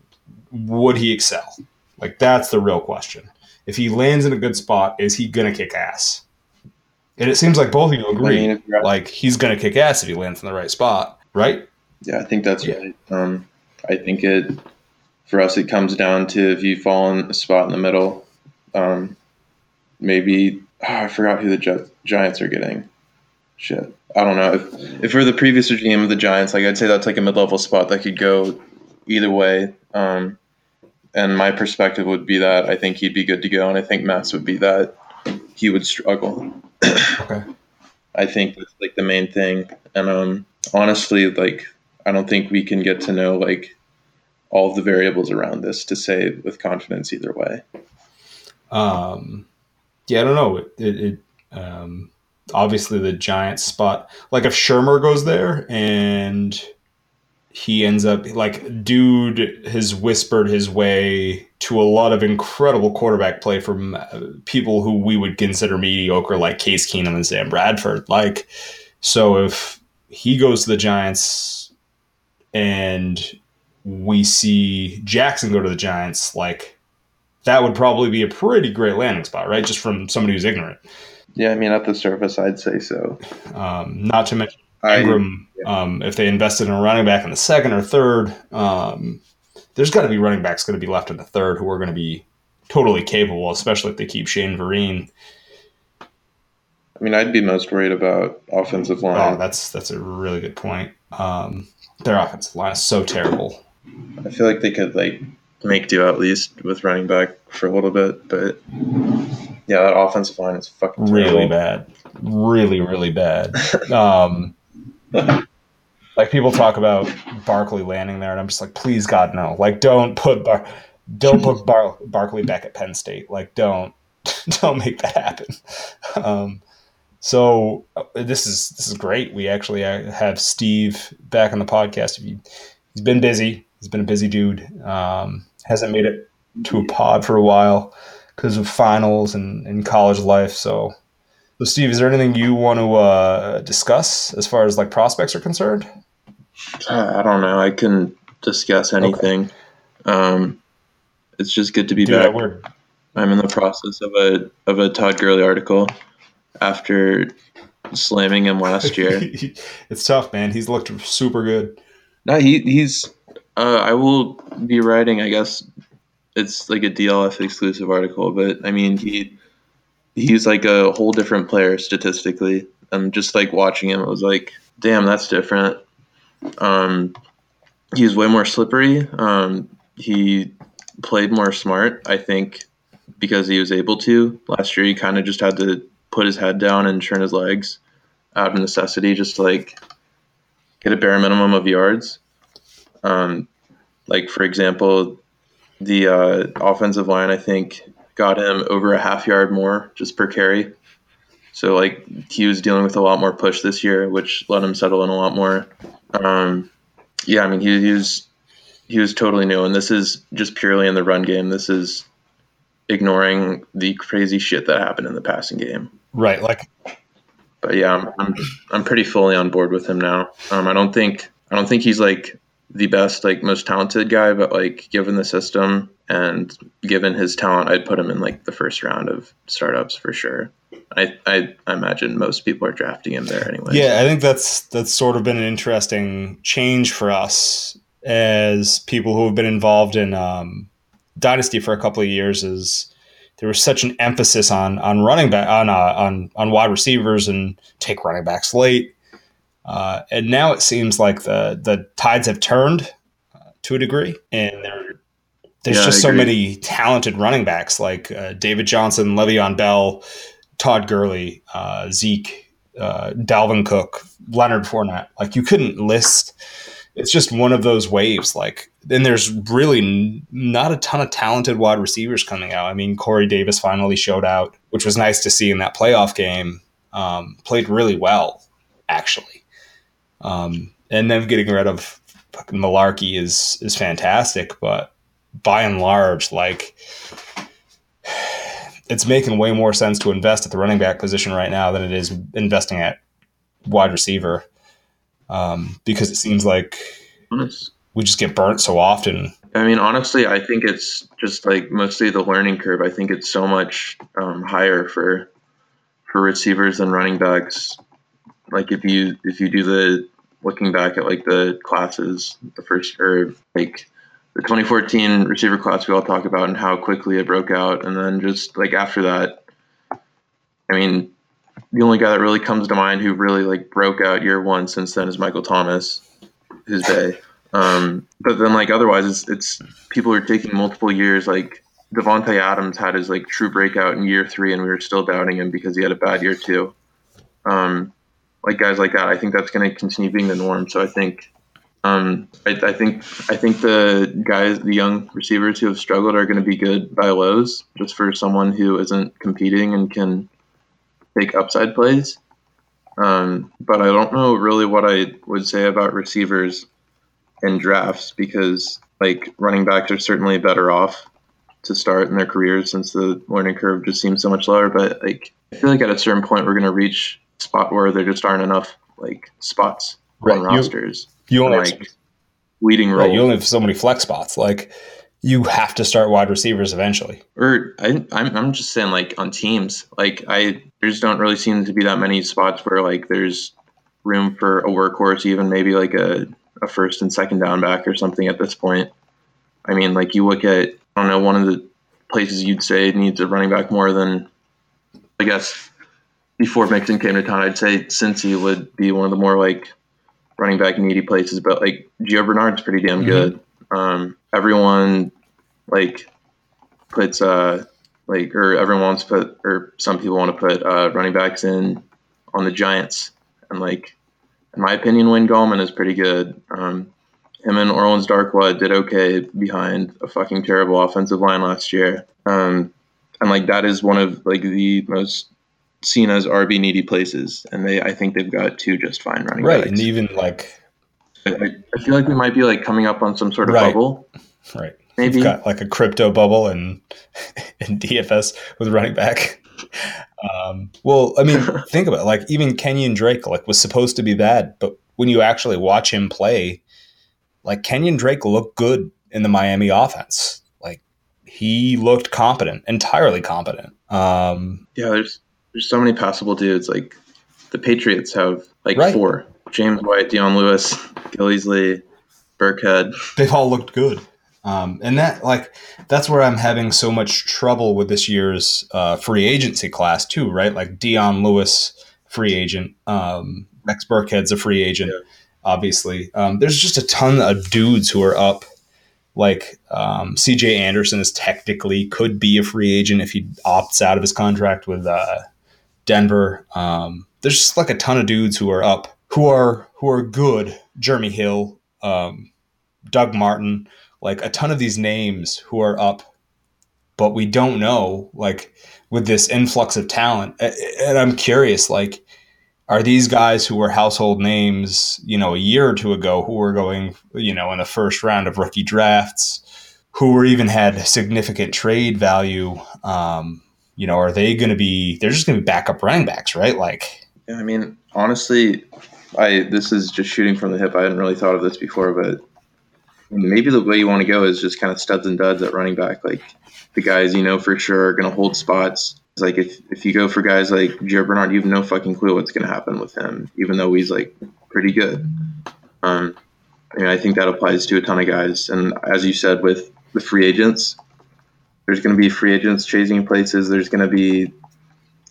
would he excel? Like that's the real question. If he lands in a good spot, is he gonna kick ass? And it seems like both of you agree. I mean, like he's gonna kick ass if he lands in the right spot, right? Yeah, I think that's Yeah. right. Um, I think it for us it comes down to if you fall in a spot in the middle. Um, maybe oh, I forgot who the Gi- Giants are getting. Shit, I don't know. If if we're the previous regime of the Giants, like I'd say that's like a mid level spot that could go either way. Um, and my perspective would be that I think he'd be good to go, and I think Matt's would be that he would struggle. Okay. I think that's like the main thing. And um, honestly, like I don't think we can get to know like all the variables around this to say with confidence either way. Um, yeah, I don't know. It, it, it um, obviously the giant spot. Like if Shurmur goes there and he ends up like dude has whispered his way to a lot of incredible quarterback play from uh, people who we would consider mediocre, like Case Keenum and Sam Bradford. Like, so if he goes to the Giants and we see Jackson go to the Giants, like that would probably be a pretty great landing spot, right? Just from somebody who's ignorant. Yeah, I mean at the surface, I'd say so. Um, not to mention I, Engram, um, if they invested in a running back in the second or third, um, there's got to be running backs going to be left in the third who are going to be totally capable, especially if they keep Shane Vereen. I mean, I'd be most worried about offensive Oh, line. that's that's a really good point. Um, their offensive line is so terrible. I feel like they could like make do at least with running back for a little bit, but yeah, that offensive line is fucking really terrible. bad really really bad um like people talk about barkley landing there and i'm just like please god no. Like don't put Bar- don't put Bar- barkley back at penn state. Like don't don't make that happen. Um so uh, this is this is great. We actually uh, have steve back on the podcast. If you he's been busy. He's been a busy dude. Um hasn't made it to a pod for a while because of finals and, and college life. So so, Steve, is there anything you want to uh, discuss as far as like prospects are concerned? I don't know. I couldn't discuss anything. Um, it's just good to be Dude, back. we're I'm in the process of a of a Todd Gurley article after slamming him last year. it's tough, man. He's looked super good. no, he he's. Uh, I will be writing. I guess it's like a DLF exclusive article, but I mean he he's like a whole different player statistically. And just like watching him, it was like, damn, that's different. Um, he's way more slippery. Um, he played more smart, I think, because he was able to. Last year, he kind of just had to put his head down and turn his legs out of necessity, just to like get a bare minimum of yards. Um, like for example, the uh, offensive line, I think, got him over a half yard more just per carry. So like he was dealing with a lot more push this year, which let him settle in a lot more. Um, yeah, I mean he, he was he was totally new, and this is just purely in the run game. This is ignoring the crazy shit that happened in the passing game. Right. Like, but yeah, I'm, I'm I'm pretty fully on board with him now. Um, I don't think I don't think he's like the best, like most talented guy, but like given the system and given his talent, I'd put him in like the first round of startups for sure. I I, I imagine most people are drafting him there anyway. Yeah, I think that's that's sort of been an interesting change for us as people who have been involved in um, dynasty for a couple of years. Is there was such an emphasis on on running back on uh, on on wide receivers and take running backs late, uh, and now it seems like the the tides have turned uh, to a degree, and there, there's yeah, just so many talented running backs like uh, David Johnson, Le'Veon Bell, Todd Gurley, uh, Zeke, uh, Dalvin Cook, Leonard Fournette. Like you couldn't list. It's just one of those waves. Like then there's really not a ton of talented wide receivers coming out. I mean, Corey Davis finally showed out, which was nice to see in that playoff game. Um, played really well, actually. Um, and then getting rid of Mularkey is is fantastic, but by and large, like it's making way more sense to invest at the running back position right now than it is investing at wide receiver um, because it seems like we just get burnt so often. I mean, honestly, I think it's just like mostly the learning curve. I think it's so much um, higher for for receivers than running backs. Like if you if you do the looking back at like the classes, the first or like the 2014 receiver class we all talk about and how quickly it broke out, and then just like after that, I mean, the only guy that really comes to mind who really like broke out year one since then is Michael Thomas, his day. Um, but then like otherwise, it's, it's people are taking multiple years. Like Davante Adams had his like true breakout in year three, and we were still doubting him because he had a bad year two. Um, like guys like that, I think that's going to continue being the norm. So I think um, I, I, think I think the guys, the young receivers who have struggled, are going to be good buy lows just for someone who isn't competing and can take upside plays. Um, but I don't know really what I would say about receivers in drafts because like running backs are certainly better off to start in their careers since the learning curve just seems so much lower. But like I feel like at a certain point we're going to reach spot where there just aren't enough like spots right. on rosters. You only like have, leading role. Right, you only have so many flex spots. Like you have to start wide receivers eventually. Or I, I'm, I'm just saying, like on teams, like I there's don't really seem to be that many spots where like there's room for a workhorse, even maybe like a, a first and second down back or something at this point. I mean, like you look at I don't know one of the places you'd say needs a running back more than I guess before Mixon came to town, I'd say Cincy would be one of the more like running back needy places, but like Gio Bernard's pretty damn mm-hmm. good. Um, everyone like puts uh like or everyone wants to put or some people want to put uh, running backs in on the Giants, and like in my opinion, Wayne Gallman is pretty good. Um, him and Orleans Darkwa did okay behind a fucking terrible offensive line last year. Um, and like that is one of like the most seen as RB needy places, and they I think they've got two just fine running right, backs. and even like I, I, feel like we might be like coming up on some sort of right. bubble, right? Maybe We've got like a crypto bubble and and DFS with running back. Um, well, I mean, think about it. Like even Kenyon Drake, like was supposed to be bad, but when you actually watch him play, like Kenyon Drake looked good in the Miami offense. Like he looked competent, entirely competent. Um, yeah, there's there's so many passable dudes. Like the Patriots have like right. four: James White, Dion Lewis, Gillislee, Burkhead. They've all looked good. Um, and that like that's where I'm having so much trouble with this year's uh, free agency class too, right? Like Dion Lewis, free agent. Um, Rex Burkhead's a free agent, yeah. obviously. Um, there's just a ton of dudes who are up. Like um, C.J. Anderson is technically could be a free agent if he opts out of his contract with uh, Denver. Um, there's just like a ton of dudes who are up, who are who are good. Jeremy Hill, um, Doug Martin, like a ton of these names who are up, but we don't know. Like with this influx of talent, and I'm curious, like. Are these guys who were household names, you know, a year or two ago, who were going, you know, in the first round of rookie drafts, who were even had significant trade value, um, you know, are they going to be? They're just going to be backup running backs, right? Like, Yeah, I mean, honestly, I this is just shooting from the hip. I hadn't really thought of this before, but maybe the way you want to go is just kind of studs and duds at running back, like the guys you know for sure are going to hold spots. It's like if if you go for guys like Gio Bernard, you have no fucking clue what's going to happen with him, even though he's like pretty good. Um, I mean, I think that applies to a ton of guys, and as you said with the free agents, there's going to be free agents chasing places. There's going to be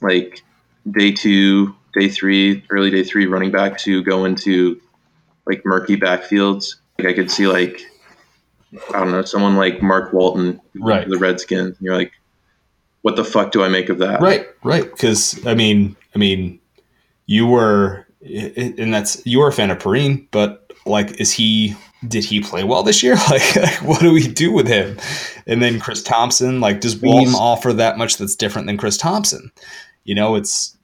like day two, day three, early day three running backs who go into like murky backfields. Like I could see like I don't know someone like Mark Walton, Right. The Redskins. And you're like, what the fuck do I make of that? right, right. Because I mean, I mean, you were, and that's you were a fan of Perine, but like, is he? Did he play well this year? Like, like, what do we do with him? And then Chris Thompson, like, does Walton offer that much that's different than Chris Thompson? You know, it's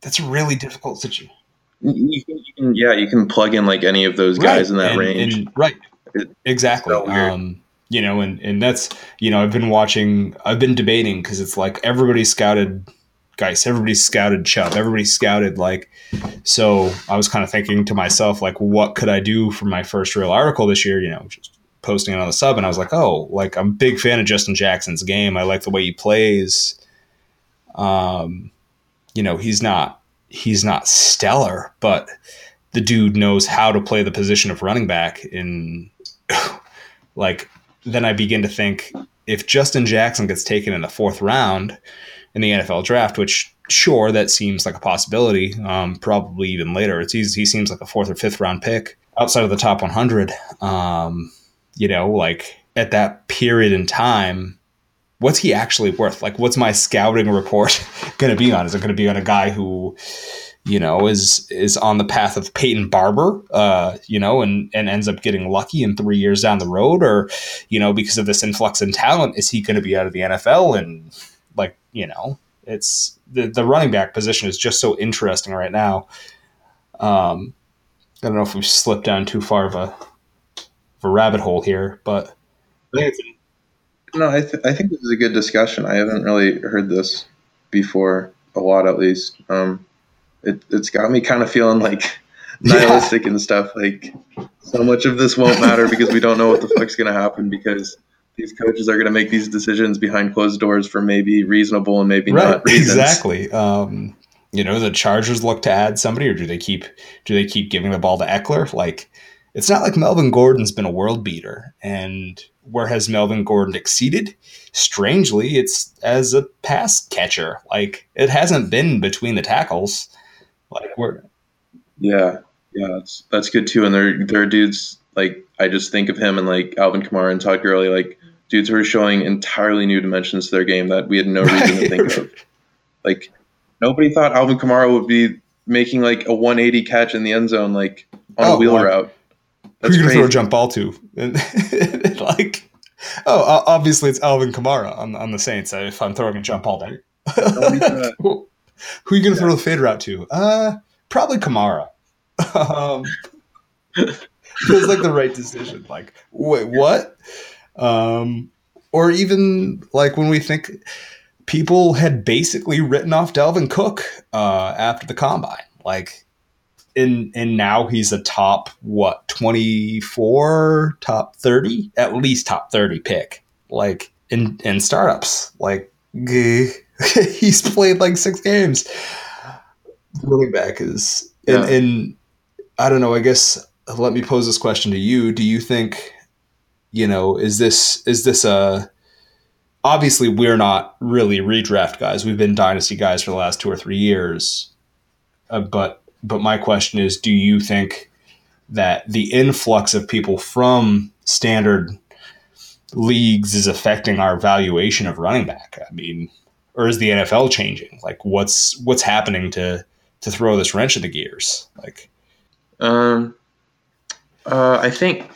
that's a really difficult situation. You, can, you can, yeah, you can plug in like any of those guys in that and, range. and- right. It- exactly. so um, you know, and, and that's, you know, I've been watching, I've been debating because it's like everybody scouted Guice, everybody scouted Chubb, everybody scouted like, so I was kind of thinking to myself, like, what could I do for my first real article this year? You know, just posting it on the sub. And I was like, oh, like, I'm a big fan of Justin Jackson's game. I like the way he plays. Um, you know, he's not, he's not stellar, but the dude knows how to play the position of running back in like then I begin to think if Justin Jackson gets taken in the fourth round in the NFL draft, which sure that seems like a possibility, um, probably even later. It's he seems like a fourth or fifth round pick outside of the top 100. Um, you know, like at that period in time, what's he actually worth? Like, what's my scouting report going to be on? Is it going to be on a guy who you know, is is on the path of Peyton Barber, uh, you know, and and ends up getting lucky in three years down the road, or you know, because of this influx in talent, is he going to be out of the NFL? And like, you know, it's the the running back position is just so interesting right now. Um, I don't know if we've slipped down too far of a of a rabbit hole here, but I think it's No, I, th- I think this is a good discussion. I haven't really heard this before, a lot at least. Um, it, it's got me kind of feeling like nihilistic and stuff. Like, so much of this won't matter because we don't know what the fuck's going to happen because these coaches are going to make these decisions behind closed doors for maybe reasonable and maybe right not reasons. exactly um you know the chargers look to add somebody or do they keep do they keep giving the ball to ekeler like it's not like melvin gordon's been a world beater and where has melvin gordon exceeded strangely it's as a pass catcher like it hasn't been between the tackles like we're Yeah, yeah, that's that's good too. And there there are dudes like I just think of him and like Alvin Kamara and Todd Gurley, like dudes who are showing entirely new dimensions to their game that we had no reason to think of. Like nobody thought Alvin Kamara would be making like a 180 catch in the end zone, like on Oh, a wheel route. who That's are you gonna throw a jump ball to and like oh obviously it's alvin kamara on, on the saints uh, if i'm throwing a jump ball there who who are you going to throw the fade route to? Uh, probably Kamara. um, feels like the right decision. Like, wait, what? Um, or even like when we think people had basically written off Dalvin Cook uh, after the combine, like, and and now he's a top what twenty four, top thirty, at least top thirty pick, like in in startups, like. he's played like six games. Running back is, and, Yeah. and I don't know. I guess let me pose this question to you. Do you think, you know, is this is this a? Obviously, we're not really redraft guys. We've been dynasty guys for the last two or three years. Uh, but but my question is, do you think that the influx of people from standard leagues is affecting our valuation of running back? I mean, or is the NFL changing? Like, what's what's happening to to throw this wrench in the gears? Like, Um, uh, I think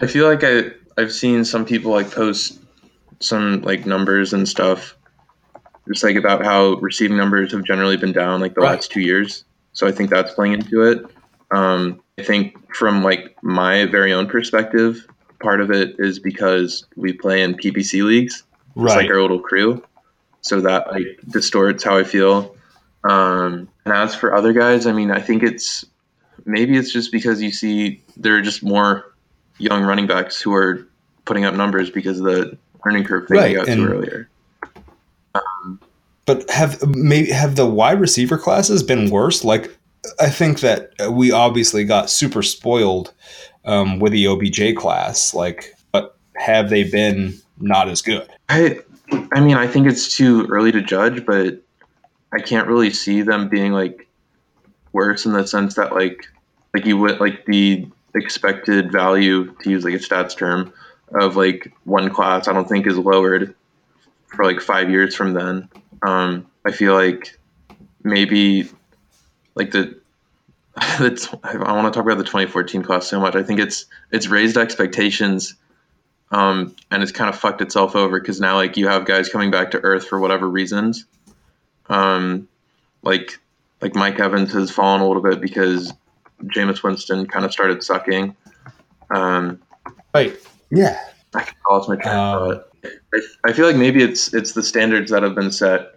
I feel like I I've seen some people like post some like numbers and stuff, just like about how receiving numbers have generally been down like the Right. last two years. So I think that's playing into it. Um, I think from like my very own perspective, part of it is because we play in PPC leagues. It's like our little crew. so that like distorts how I feel. Um, and as for other guys, I mean, I think it's maybe it's just because you see there are just more young running backs who are putting up numbers because of the learning curve thing Right, got to earlier. But have maybe have the wide receiver classes been worse? Like, I think that we obviously got super spoiled um, with the OBJ class. Like, but have they been not as good? I, I mean, I think it's too early to judge, but I can't really see them being like worse in the sense that like like you would like the expected value to use like a stats term of like one class. I don't think is lowered for like five years from then. Um, I feel like maybe like the that's I want to talk about the 2014 class so much. I think it's it's raised expectations um, and it's kind of fucked itself over because now like you have guys coming back to earth for whatever reasons. Um, like like Mike Evans has fallen a little bit because Jameis Winston kind of started sucking. Um, Right. Yeah. I can lost my train of Um. I, I feel like maybe it's it's the standards that have been set,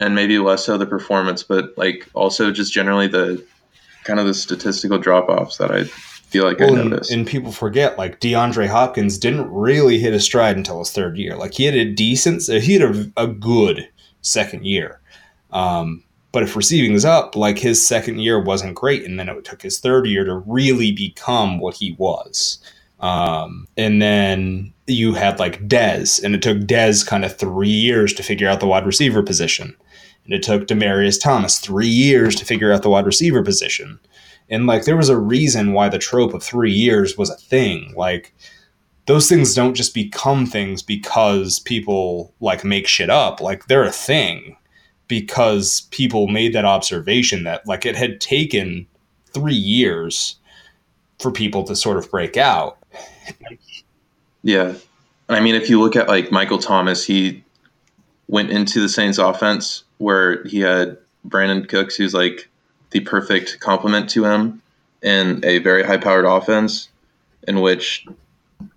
and maybe less so the performance, but like also just generally the kind of the statistical drop offs that I feel like I Well, and, noticed. and people forget like DeAndre Hopkins didn't really hit his stride until his third year. Like he had a decent, he had a, a good second year. Um, but if receiving is up, like his second year wasn't great, and then it took his third year to really become what he was. Um, and then you had like Dez, and it took Dez kind of three years to figure out the wide receiver position. And it took Demaryius Thomas three years to figure out the wide receiver position. And like there was a reason why the trope of three years was a thing. Like those things don't just become things because people like make shit up. Like they're a thing because people made that observation that like it had taken three years for people to sort of break out. Yeah. I mean, if you look at like Michael Thomas, he went into the Saints offense where he had Brandin Cooks, who's like the perfect complement to him in a very high powered offense in which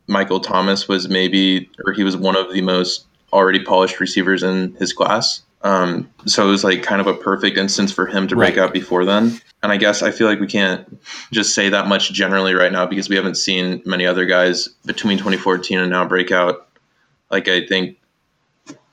Michael Thomas was maybe, or he was one of the most already polished receivers in his class. Um, so it was like kind of a perfect instance for him to break Right. out before then. And I guess I feel like we can't just say that much generally right now because we haven't seen many other guys between 2014 and now break out. Like I think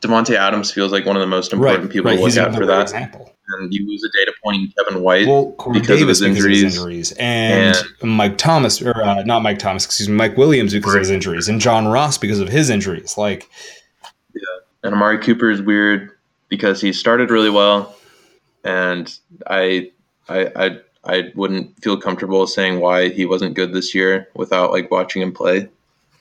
Davante Adams feels like one of the most important people to look He's at for that. Example. And you lose a data point in Kevin White. Well, because of his because of his injuries. injuries, and, Mike Thomas, or uh, not Mike Thomas, excuse me, Mike Williams because of his injuries, and John Ross because of his injuries. Like, yeah, and Amari Cooper is weird because he started really well, and I, I, I, I wouldn't feel comfortable saying why he wasn't good this year without like watching him play.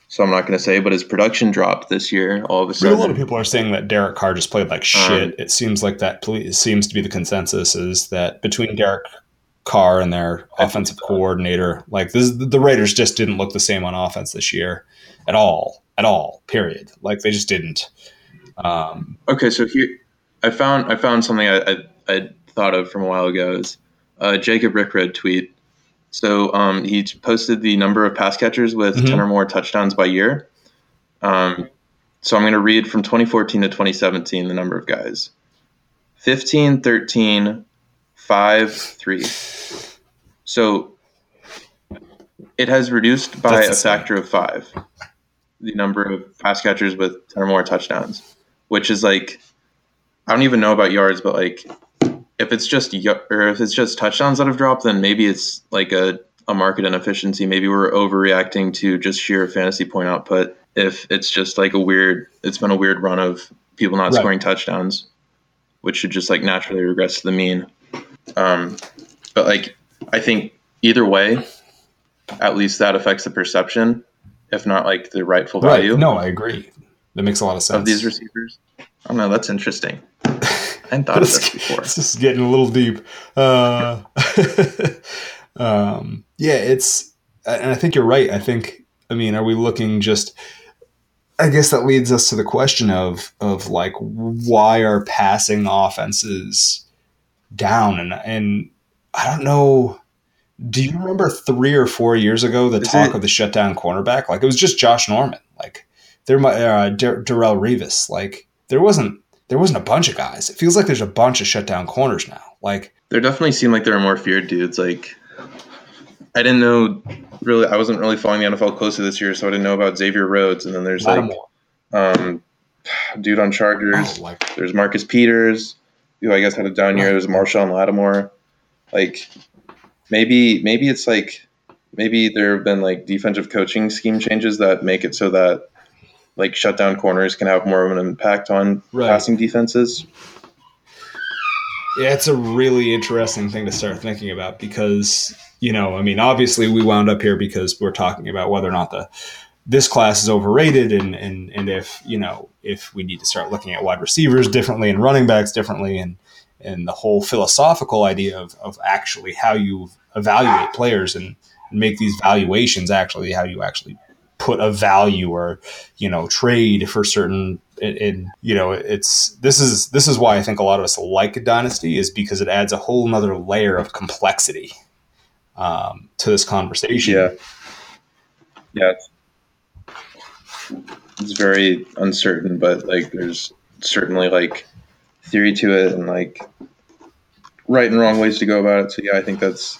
So I'm not going to say, but his production dropped this year all of a but a lot of people are saying that Derek Carr just played like shit. Um, it seems like that ple- seems to be the consensus is that between Derek Carr and their offensive coordinator, like this, the Raiders just didn't look the same on offense this year at all, at all. Period. Like they just didn't. Um, Okay, so here I found I found something I, I, I thought of from a while ago is uh, Jacob Rickred tweet. So um, he posted the number of pass catchers with Mhm. ten or more touchdowns by year. Um, so I'm going to read from 2014 to 2017 the number of guys: 15, 13, 5, 3. So it has reduced by That's a insane. factor of five the number of pass catchers with 10 or more touchdowns which is like I don't even know about yards, but like if it's just y- or if it's just touchdowns that have dropped, then maybe it's like a a market inefficiency. Maybe we're overreacting to just sheer fantasy point output. If it's just like a weird, it's been a weird run of people not Right. scoring touchdowns, which should just like naturally regress to the mean. Um, but like I think either way, at least that affects the perception, if not like the rightful value right? No, I agree. That makes a lot of sense. of these receivers. Don't know. That's interesting. I hadn't thought of this before. This is getting a little deep. Uh, um, yeah, it's, and I think you're right. I think, I mean, are we looking just? I guess that leads us to the question of of like why are passing offenses down and and I don't know. Do you remember three or four years ago the Is talk it- of the shutdown cornerback? Like it was just Josh Norman. Like there might uh, Dar- Darrelle Revis. Like there wasn't there wasn't a bunch of guys. It feels like there's a bunch of shutdown corners now. Like there definitely seem like there are more feared dudes. Like I didn't know really. I wasn't really following the NFL closely this year, so I didn't know about Xavier Rhodes. And then there's like um, dude on Chargers. Like- there's Marcus Peters, who I guess had a down year. There's Marshon Lattimore. Like maybe maybe it's like maybe there have been like defensive coaching scheme changes that make it so that like shutdown corners can have more of an impact on Right. passing defenses. Yeah, it's a really interesting thing to start thinking about because, you know, I mean, obviously we wound up here because we're talking about whether or not the this class is overrated and and and if, you know, if we need to start looking at wide receivers differently and running backs differently and and the whole philosophical idea of, of actually how you evaluate players and, and make these valuations actually how you actually put a value or you know trade for certain and, you know it's this is this is why I think a lot of us like dynasty is because it adds a whole nother layer of complexity um, to this conversation. Yeah. Yeah. It's very uncertain, but like there's certainly like theory to it and like right and wrong ways to go about it. So yeah, I think that's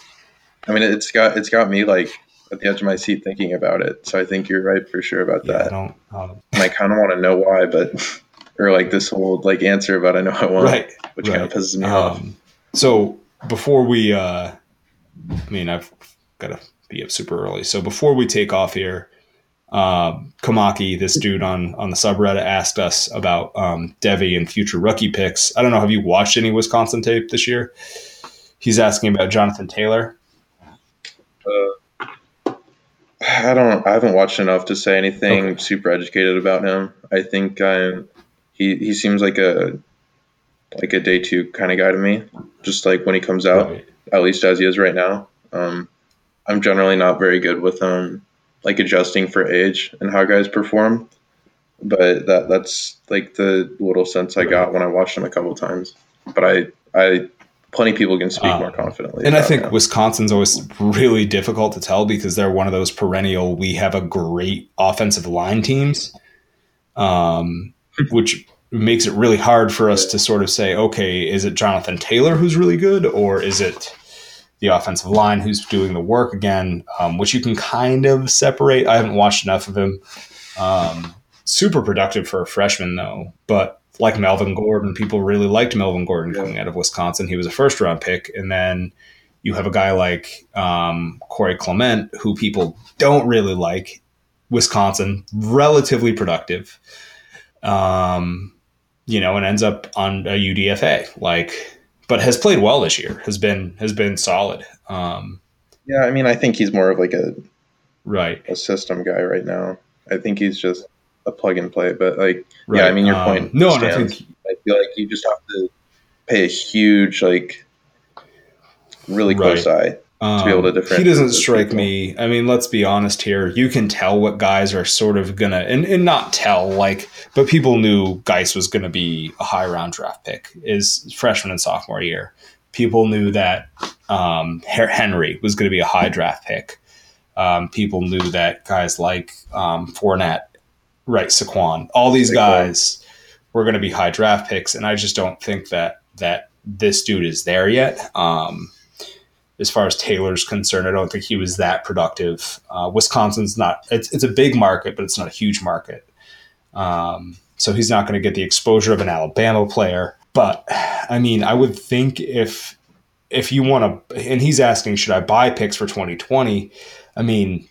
I mean it's got it's got me like at the edge of my seat thinking about it. So I think you're right for sure about Yeah, I don't um, I kind of want to know why, but or like this whole like answer, about I know I won't, right. which kind of pisses me off. Um, so before we, uh, I mean, I've got to be up super early. So before we take off here, um, Kamaki, this dude on on the subreddit, asked us about um, Devy and future rookie picks. I don't know. Have you watched any Wisconsin tape this year? He's asking about Jonathan Taylor. I don't. I haven't watched enough to say anything super educated about him. I think I'm. He he seems like a like a day two kind of guy to me. Just like when he comes out, Right. at least as he is right now. Um, I'm generally not very good with um like adjusting for age and how guys perform, but that that's like the little sense I got when I watched him a couple times. But I I plenty of people can speak Um, more confidently. And I think. Wisconsin's always really difficult to tell because they're one of those perennial. We have a great offensive line teams, um, which makes it really hard for us to sort of say, okay, is it Jonathan Taylor who's really good, or is it the offensive line who's doing the work again? Um, which you can kind of separate. I haven't watched enough of him. Um, super productive for a freshman though, but like Melvin Gordon, people really liked Melvin Gordon Yeah. coming out of Wisconsin. He was a first round pick, and then you have a guy like um, Corey Clement, who people don't really like. Wisconsin, relatively productive, um, you know, and ends up on a UDFA, like, but has played well this year. Has been has been solid. Um, yeah, I mean, I think he's more of like a right, a system guy right now. I think he's just a plug and play. But like, right. yeah, I mean, your Um, point. No, and I think I feel like you just have to pay a huge, like, really close eye. Um, be able to differentiate he doesn't strike people. me. I mean, let's be honest here. You can tell what guys are sort of gonna, and, and not tell like, but people knew Guice was gonna be a high round draft pick is freshman and sophomore year. People knew that um, Henry was going to be a high draft pick. Um, people knew that guys like um, Fournette, right, Saquon, all these Saquon. guys were going to be high draft picks, and I just don't think that that this dude is there yet. Um, as far as Taylor's concerned, I don't think he was that productive. Uh, Wisconsin's not; it's it's a big market, but it's not a huge market. Um, so he's not going to get the exposure of an Alabama player. But I mean, I would think if if you want to, and he's asking, should I buy picks for 2020? I mean,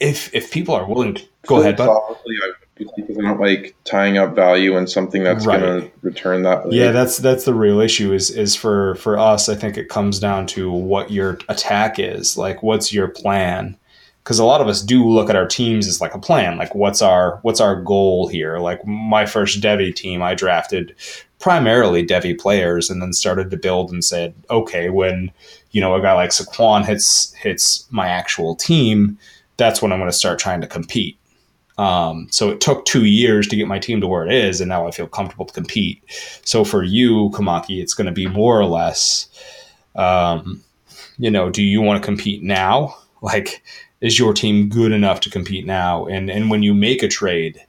if if people are willing to go ahead, but Philosophically, I because I don't like tying up value in something that's Right. going to return that. Yeah, that's that's the real issue. Is is for for us, I think it comes down to what your attack is. Like, what's your plan? Because a lot of us do look at our teams as like a plan. Like, what's our what's our goal here? Like my first Devy team, I drafted primarily Devy players, and then started to build and said, okay, when you know a guy like Saquon hits hits my actual team, that's when I'm going to start trying to compete. Um, so it took two years to get my team to where it is, and now I feel comfortable to compete. So for you, Kamaki, it's going to be more or less, um, you know, do you want to compete now? Like, is your team good enough to compete now? And and when you make a trade,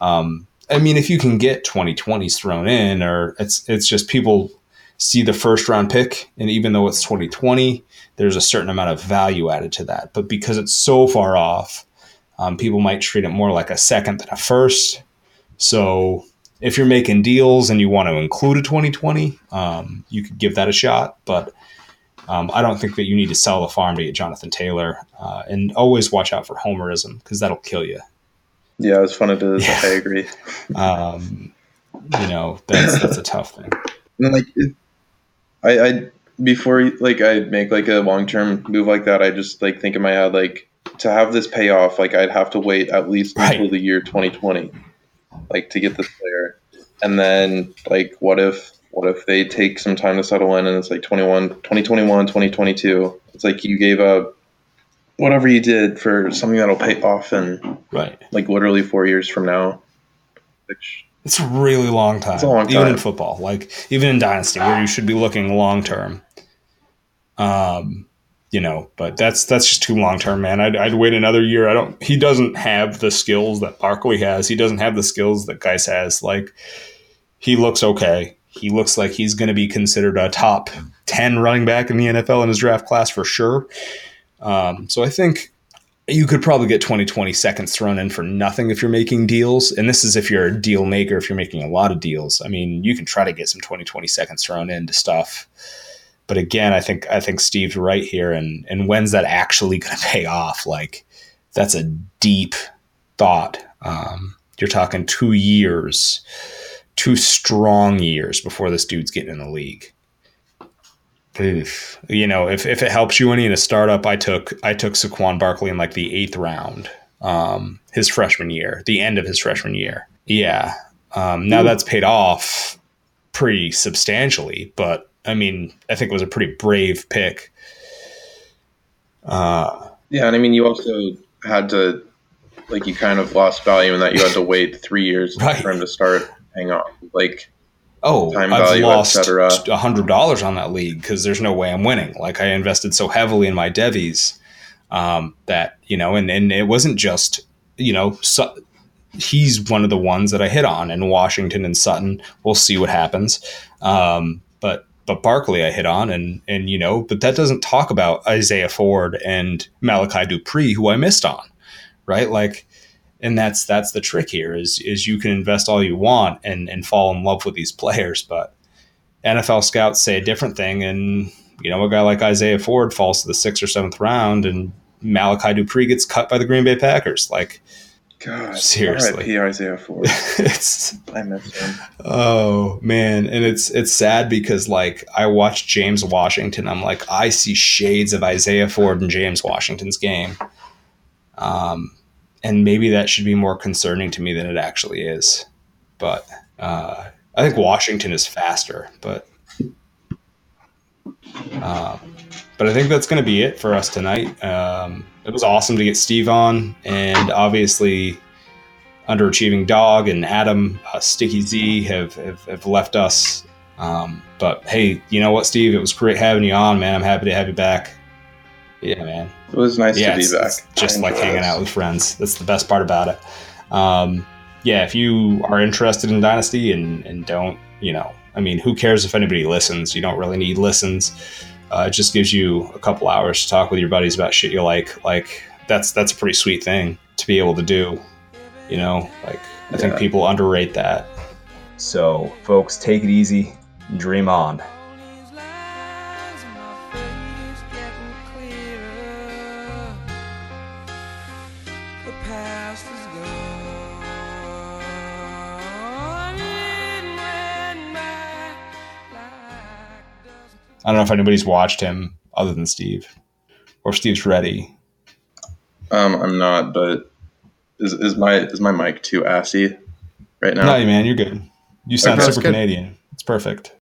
um, I mean, if you can get 2020s thrown in, or it's it's just people see the first round pick, and even though it's 2020, there's a certain amount of value added to that. But because it's so far off, um, people might treat it more like a second than a first. So if you're making deals and you want to include a 2020, um, you could give that a shot. But um, I don't think that you need to sell the farm to get Jonathan Taylor. Uh, and always watch out for homerism because that'll kill you. Yeah, as fun as it is, yeah. I agree. Um, you know, that's that's a tough thing. And like, I, I before like I make like a long term move like that, I just like think in my head like to have this pay off, like I'd have to wait at least right. until the year 2020, like to get this player. And then like, what if what if they take some time to settle in and it's like 21, 2021, 2022? It's like you gave up whatever you did for something that'll pay off in right like literally four years from now. Which it's a really long time. It's a long time. Even in football, like even in dynasty, where you should be looking long term. Um, you know, but that's that's just too long term, man. I'd, I'd wait another year. I don't. He doesn't have the skills that Barkley has. He doesn't have the skills that Guice has. Like he looks okay. He looks like he's going to be considered a top ten running back in the NFL in his draft class for sure. Um, so I think you could probably get 2020 seconds thrown in for nothing if you're making deals. And this is if you're a deal maker, if you're making a lot of deals. I mean, you can try to get some 2020 seconds thrown into stuff. But again, I think I think Steve's right here. And and when's that actually going to pay off? Like that's a deep thought. Um, you're talking two years, two strong years before this dude's getting in the league. Oof. You know, if, if it helps you any in a startup, I took I took Saquon Barkley in like the eighth round, um, his freshman year, the end of his freshman year. Yeah. Um, now Ooh. that's paid off pretty substantially, but I mean, I think it was a pretty brave pick. Uh, yeah, and I mean, you also had to, like, you kind of lost value in that you had to wait three years right. for him to start hang on. Like, oh, I've value, lost a hundred dollars on that league because there's no way I'm winning. Like, I invested so heavily in my devies um, that you know, and and it wasn't just you know. So, he's one of the ones that I hit on in Washington and Sutton. We'll see what happens. Um, but but Barkley I hit on, and and you know, but that doesn't talk about Isaiah Ford and Malachi Dupre, who I missed on, right? Like, and that's that's the trick here is is you can invest all you want and and fall in love with these players, but NFL scouts say a different thing, and you know, a guy like Isaiah Ford falls to the sixth or seventh round, and Malachi Dupre gets cut by the Green Bay Packers, like God, seriously, Isaiah Ford. it's I miss him. Oh man, and it's it's sad because like I watched James Washington, I'm like I see shades of Isaiah Ford in James Washington's game, um, and maybe that should be more concerning to me than it actually is. But uh, I think Washington is faster, but. Uh, but I think that's going to be it for us tonight. Um, it was awesome to get Steve on, and obviously, underachieving dog and Adam uh, Sticky Z have, have, have left us. Um, but hey, you know what, Steve? It was great having you on, man. I'm happy to have you back. Yeah, man. It was nice yeah, to be back. just like hanging this. out with friends. That's the best part about it. Um, yeah, if you are interested in Dynasty and, and don't, you know, I mean, who cares if anybody listens? You don't really need listens. Uh, it just gives you a couple hours to talk with your buddies about shit you like. Like that's that's a pretty sweet thing to be able to do. You know, like I think people underrate that. So, folks, take it easy, dream on. I don't know if anybody's watched him other than Steve, or if Steve's ready. Um, I'm not, but is, is my is my mic too assy right now? No, man, you're good. You sound super Canadian. It's perfect.